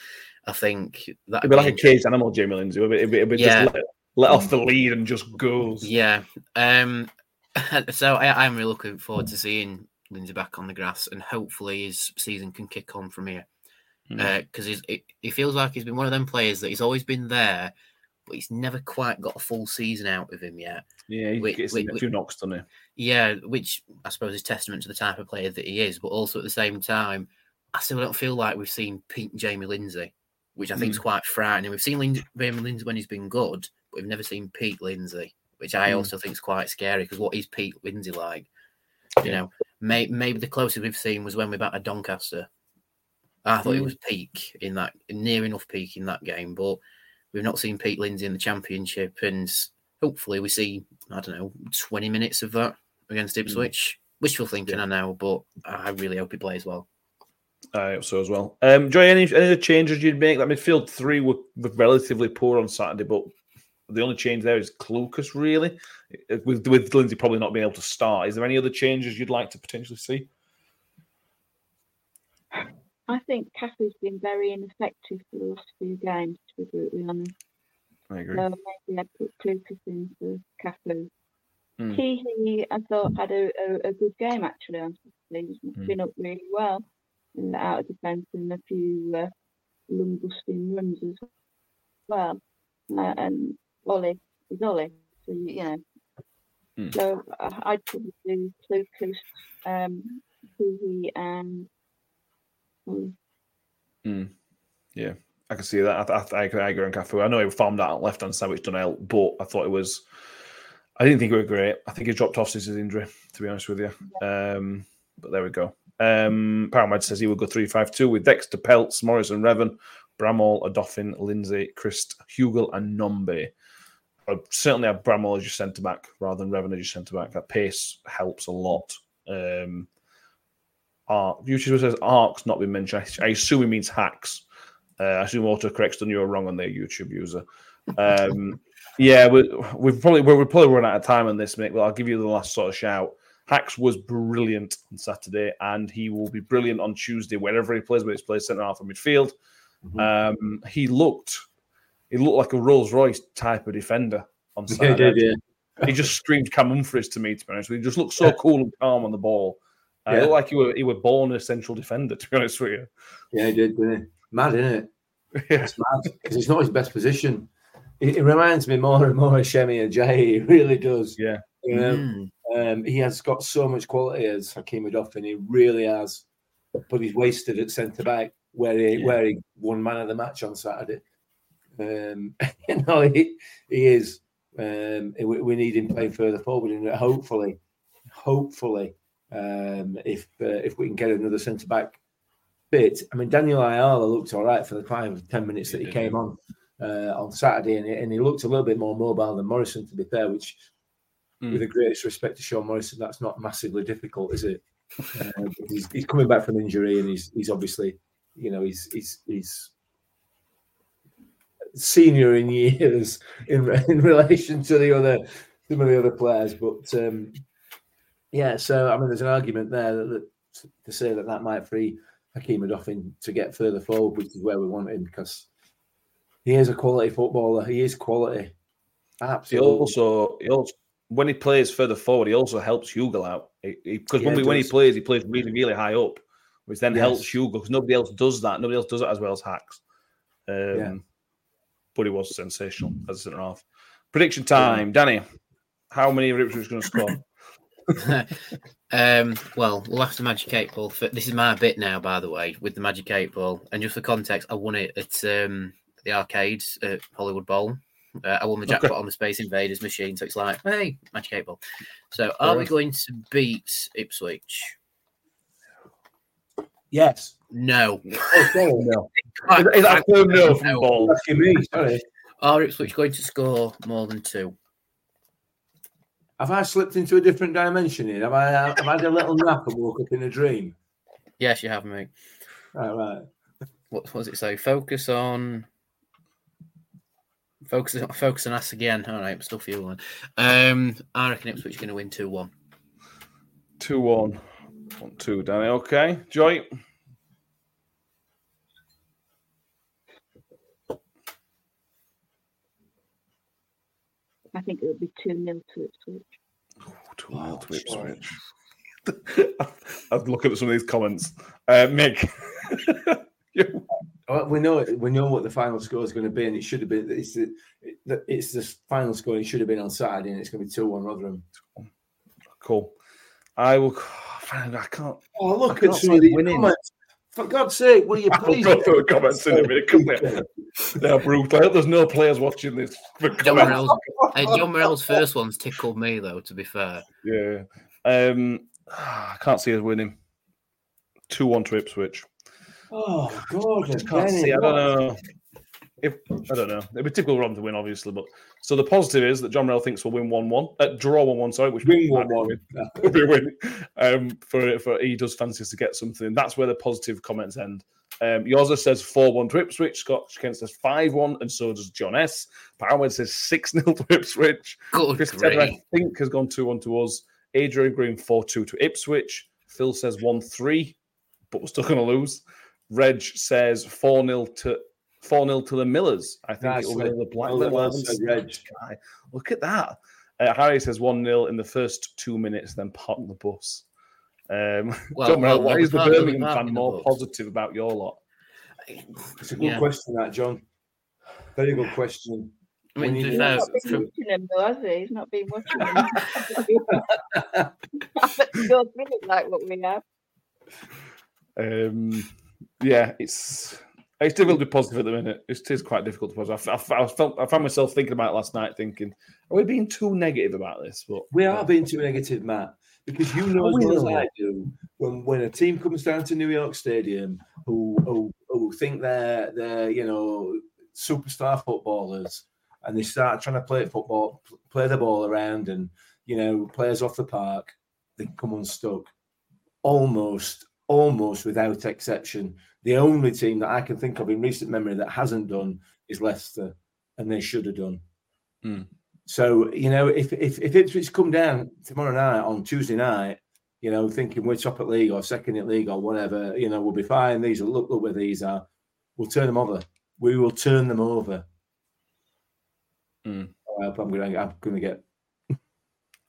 I think that It'd be like a caged animal, Jamie Lindsay. It'd it'd it'd Yeah. just let, let off the lead and just goes. Yeah. Um. [LAUGHS] So I, I'm really looking forward to seeing Lindsay back on the grass, and hopefully his season can kick on from here. Mm. Because he's it, he feels like he's been one of them players that he's always been there, but he's never quite got a full season out of him yet. Yeah, he Wait, gets wait, a few knocks, doesn't he? Yeah, which I suppose is testament to the type of player that he is, but also at the same time, I still don't feel like we've seen peak Jamie Lindsay, which I think is quite frightening. We've seen Lin- Jamie Lindsay when he's been good, but we've never seen Pete Lindsay, which I Mm. also think is quite scary because what is Pete Lindsay like? You know, may- maybe the closest we've seen was when we battered Doncaster. I thought it Mm. was peak in that, near enough peak in that game, but we've not seen Pete Lindsay in the championship, and hopefully we see I don't know twenty minutes of that against Ipswich. Wishful thinking, I know, but I really hope he plays well. I hope so as well. Um, Joy, any any other changes you'd make? That midfield three were, were relatively poor on Saturday, but the only change there is Clucas, really. Uh, With with Lindsay probably not being able to start. Is there any other changes you'd like to potentially see? I think Cafu's been very ineffective for the last few games, to be brutally honest. I agree. So maybe I'd put Clucas in for Cafu. Mm. Tiehi, I thought, had a, a, a good game actually on Saturday. He's Mm. been up really well in the out of defence and a few uh, lung busting runs as well. Uh, and Ollie is Ollie, so you, you know. Mm. So uh, I'd probably do Clucas, um, Tiehi, and Ollie. Mm. Yeah, I can see that. I, I, I agree I agree on Cafu. I know he farmed out on left hand side, which done help, but I thought it was. I didn't think it was great. I think he dropped off since his injury, to be honest with you. Um, but there we go. Um, Paramount says he will go 3 5 2 with Dexter Peltz, Morrison, Revan, Bramall, Odoffin, Lindsay, Christ, Hugill, and Nombe. I'd certainly have Bramall as your centre back rather than Revan as your centre back. That pace helps a lot. Um, Ark. YouTube says arcs not been mentioned. I, I assume he means hacks. Uh, I assume autocorrect's done you were wrong on their YouTube user. Um, [LAUGHS] yeah, we, we've probably we're, probably run out of time on this, Mick. Well, I'll give you the last sort of shout. Hacks was brilliant on Saturday, and he will be brilliant on Tuesday wherever he plays. Whether he plays centre half or midfield, Mm-hmm. um, he looked he looked like a Rolls Royce type of defender on [LAUGHS] Yeah, he Saturday. He just screamed Cam Humphreys to me. To be honest, with you. he just looked so cool and calm on the ball. Uh, It looked like he were he were born a central defender. [LAUGHS] To be honest with you, Yeah, he did, didn't he? Mad, isn't it? [LAUGHS] It's mad because it's not his best position. It, it reminds me more and more of Semi Ajayi. It really does. Yeah. You know, Mm. Um, he has got so much quality as Hakeem Odoffin. He really has, but he's wasted at centre back where he Yeah. where he won man of the match on Saturday. Um, [LAUGHS] you know, he, he is. Um, we, we need him playing further forward, and hopefully, hopefully, um, if uh, if we can get another centre back bit. I mean, Daniel Ayala looked all right for the time of ten minutes that he came on uh, on Saturday, and he, and he looked a little bit more mobile than Morrison, to be fair. Which, Mm. with the greatest respect to Sean Morrison, that's not massively difficult, is it? Uh, he's, he's coming back from injury, and he's he's obviously, you know, he's he's he's senior in years in [LAUGHS] in relation to the other some of the other players. But um, yeah, so I mean, there's an argument there that, that to say that that might free Hakeem Odoffin to get further forward, which is where we want him because he is a quality footballer. He is quality. he Absolutely. also he also when he plays further forward, he also helps Hugill out because Yeah, when, we, he when he plays, he plays really really high up, which then Yes. helps Hugill because nobody else does that. Nobody else does it as well as Hacks. Um, Yeah. But he was sensational as a centre half. Prediction time, Danny. How many of Ipswich going to score? [LAUGHS] um, well, we'll have to Magic Eight Ball. For, this is my bit now, by the way, with the Magic Eight Ball. And just for context, I won it at um, the arcades at Hollywood Bowl. Uh, I won the jackpot Okay. on the Space Invaders machine, so it's like, hey, Magic Eight Ball. So, are we going to beat Ipswich? Yes. No. Oh, sorry, no. Is, [LAUGHS] is that a firm no from Ball? Me, sorry. Are Ipswich going to score more than two? Have I slipped into a different dimension here? Have I, have I had a little nap and woke up in a dream? Yes, you have, mate. Right, right. What, what does it say? Focus on. Focus, focus on us again. All right, I'm still feeling. Um, I reckon Ipswich are going to win 2 1. 2 1. 1 2, Danny. Okay. Joy. I think it'll be 2 0 to Ipswich. 2 0 to Ipswich. I was looking at some of these comments. Uh, Mick. [LAUGHS] Well, we know it. We know what the final score is going to be, and it should have been. It's the it's the final score. It should have been on Saturday, and it's going to be two one Rotherham. Cool. I will. [SIGHS] I can't. Oh, look I at can't some of these winning. comments. For God's sake, will you please? [LAUGHS] I'll please? go through the comments in a minute. Come here. [LAUGHS] They're brutal. I hope there's no players watching this. John comments. Morell's, hey, John Morell's first one's tickled me, though, to be fair. Yeah. Um, [SIGHS] I can't see us winning. 2 1 to Ipswich. Oh God, I just can't see. I don't know. If I don't know, it'd be typical Rom to win, obviously. But so the positive is that John Morell thinks we'll win one-one, uh, draw one-one. Sorry, which Win might be a [LAUGHS] 1-1. Would be a win. Um, for for he does fancy us to get something. That's where the positive comments end. Um, Yoza says four-one to Ipswich. Scott Kent says five-one, and so does John S. Powerhead says six-nil to Ipswich. Good Chris Tedder, I think, has gone two-one to us. Adrian Green four-two to Ipswich. Phil says one-three, but we're still going to lose. Reg says 4 0 to 4 0 to the Millers. I think Nice it will be the Well Blackburn well Lions. said, Reg. Guy. Look at that. Uh, Harry says 1 0 in the first two minutes, then park the bus. Um, [LAUGHS] Well, John Morell, well, why is the park- we'll be Birmingham fan the more bus. positive about your lot? It's a good Yeah. question, that John. Very good question. I mean, We to need be an fair, answer He's not it. been watching him, though, has he? He's not been watching him. I bet he goes through it like what we have. Um, yeah, it's it's difficult to be positive at the minute. It is quite difficult to be positive. I, f- I felt I found myself thinking about it last night, thinking, are we being too negative about this? But We are being too negative, Matt, because you know as well as. I do when when a team comes down to New York Stadium who who, who think they're they're you know superstar footballers and they start trying to play football, play the ball around, and you know players off the park, they come unstuck almost almost without exception. The only team that I can think of in recent memory that hasn't done is Leicester, and they should have done. Hmm. So you know, if if if Ipswich come down tomorrow night on Tuesday night, you know, thinking we're top at league or second in league or whatever, you know, we'll be fine. These are look look where these are. We'll turn them over. We will turn them over. I hope I'm going. I'm going to get.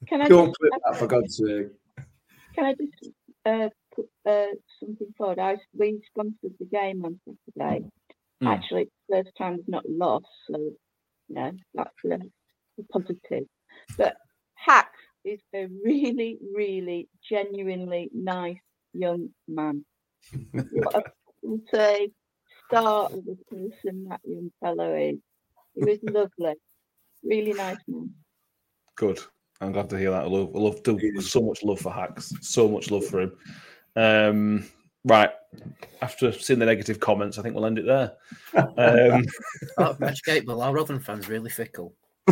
Can I Don't just, clip that for God's sake. can I just uh, put uh, something forward? I we sponsored the game on Saturday. Mm. Actually, first time we've not lost, so you know that's a, a positive. But Hack is a really, really, genuinely nice young man. what a what a star of a person that young fellow is. He was lovely, really nice man. Good. I'm glad to hear that. I love, I love to, so much love for Hacks. So much love for him. Um, right. After seeing the negative comments, I think we'll end it there. Um, [LAUGHS] Oh, Matchgate, but our Rotherham fans really fickle. [LAUGHS]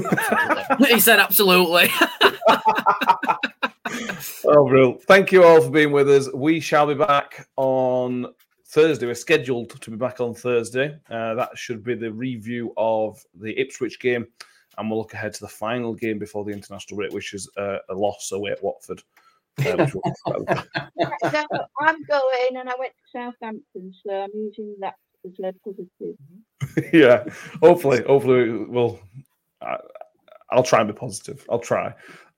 he said absolutely. oh, real. Thank you all for being with us. We shall be back on Thursday. We're scheduled to be back on Thursday. Uh, that should be the review of the Ipswich game, and we'll look ahead to the final game before the international break, which is uh, a loss away at Watford. [LAUGHS] So I'm going, and I went to Southampton, so I'm using that as a positive. [LAUGHS] yeah, hopefully, hopefully we'll. I, I'll try and be positive. I'll try.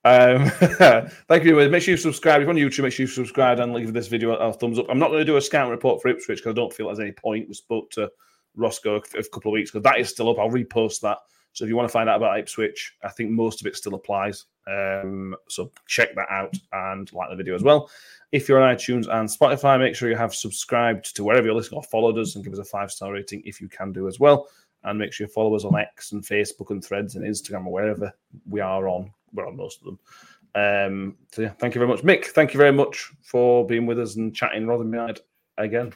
Um, [LAUGHS] thank you. Make sure you subscribe. If you're on YouTube, make sure you subscribe and leave this video a, a thumbs up. I'm not going to do a scout report for Ipswich because I don't feel there's any point. We spoke to Roscoe a, a couple of weeks ago. That is still up. I'll repost that. So if you want to find out about Ipswich, I think most of it still applies. Um, so check that out and like the video as well. If you're on iTunes and Spotify, make sure you have subscribed to wherever you're listening or followed us and give us a five star rating if you can do as well. And make sure you follow us on X and Facebook and Threads and Instagram or wherever we are on. We're on most of them. Um, so yeah, thank you very much, Mick. Thank you very much for being with us and chatting Rotherham United again.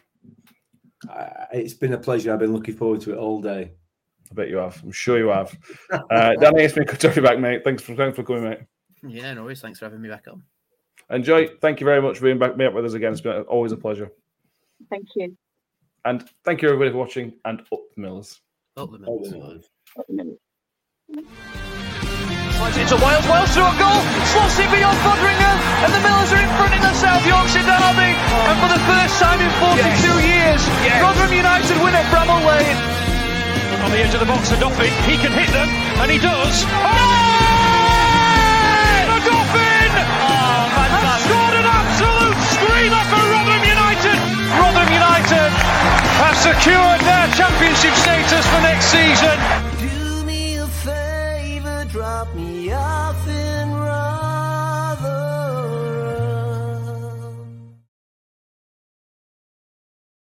Uh, it's been a pleasure. I've been looking forward to it all day. I bet you have. I'm sure you have. Uh, [LAUGHS] Danny, it's been good to have you back, mate. Thanks for thanks for coming, mate. yeah, no worries. Thanks for having me back on. Enjoy. Thank you very much for being back, being up with us again. It's been always a pleasure. Thank you. And thank you everybody for watching. And up the Millers. Up the All Millers. the time. At the minute. Slides into Wiles, Wiles through a goal, slots it beyond Foderingham, and the Millers are in front in the South Yorkshire Derby. And for the first time in 42 years, Rotherham United win at Bramall Lane. On the edge of the box, the Dauphin, he can hit them, and he does. Oh! The Dauphin has scored an absolute screamer for Rotherham United. Rotherham United have secured their championship status for next season.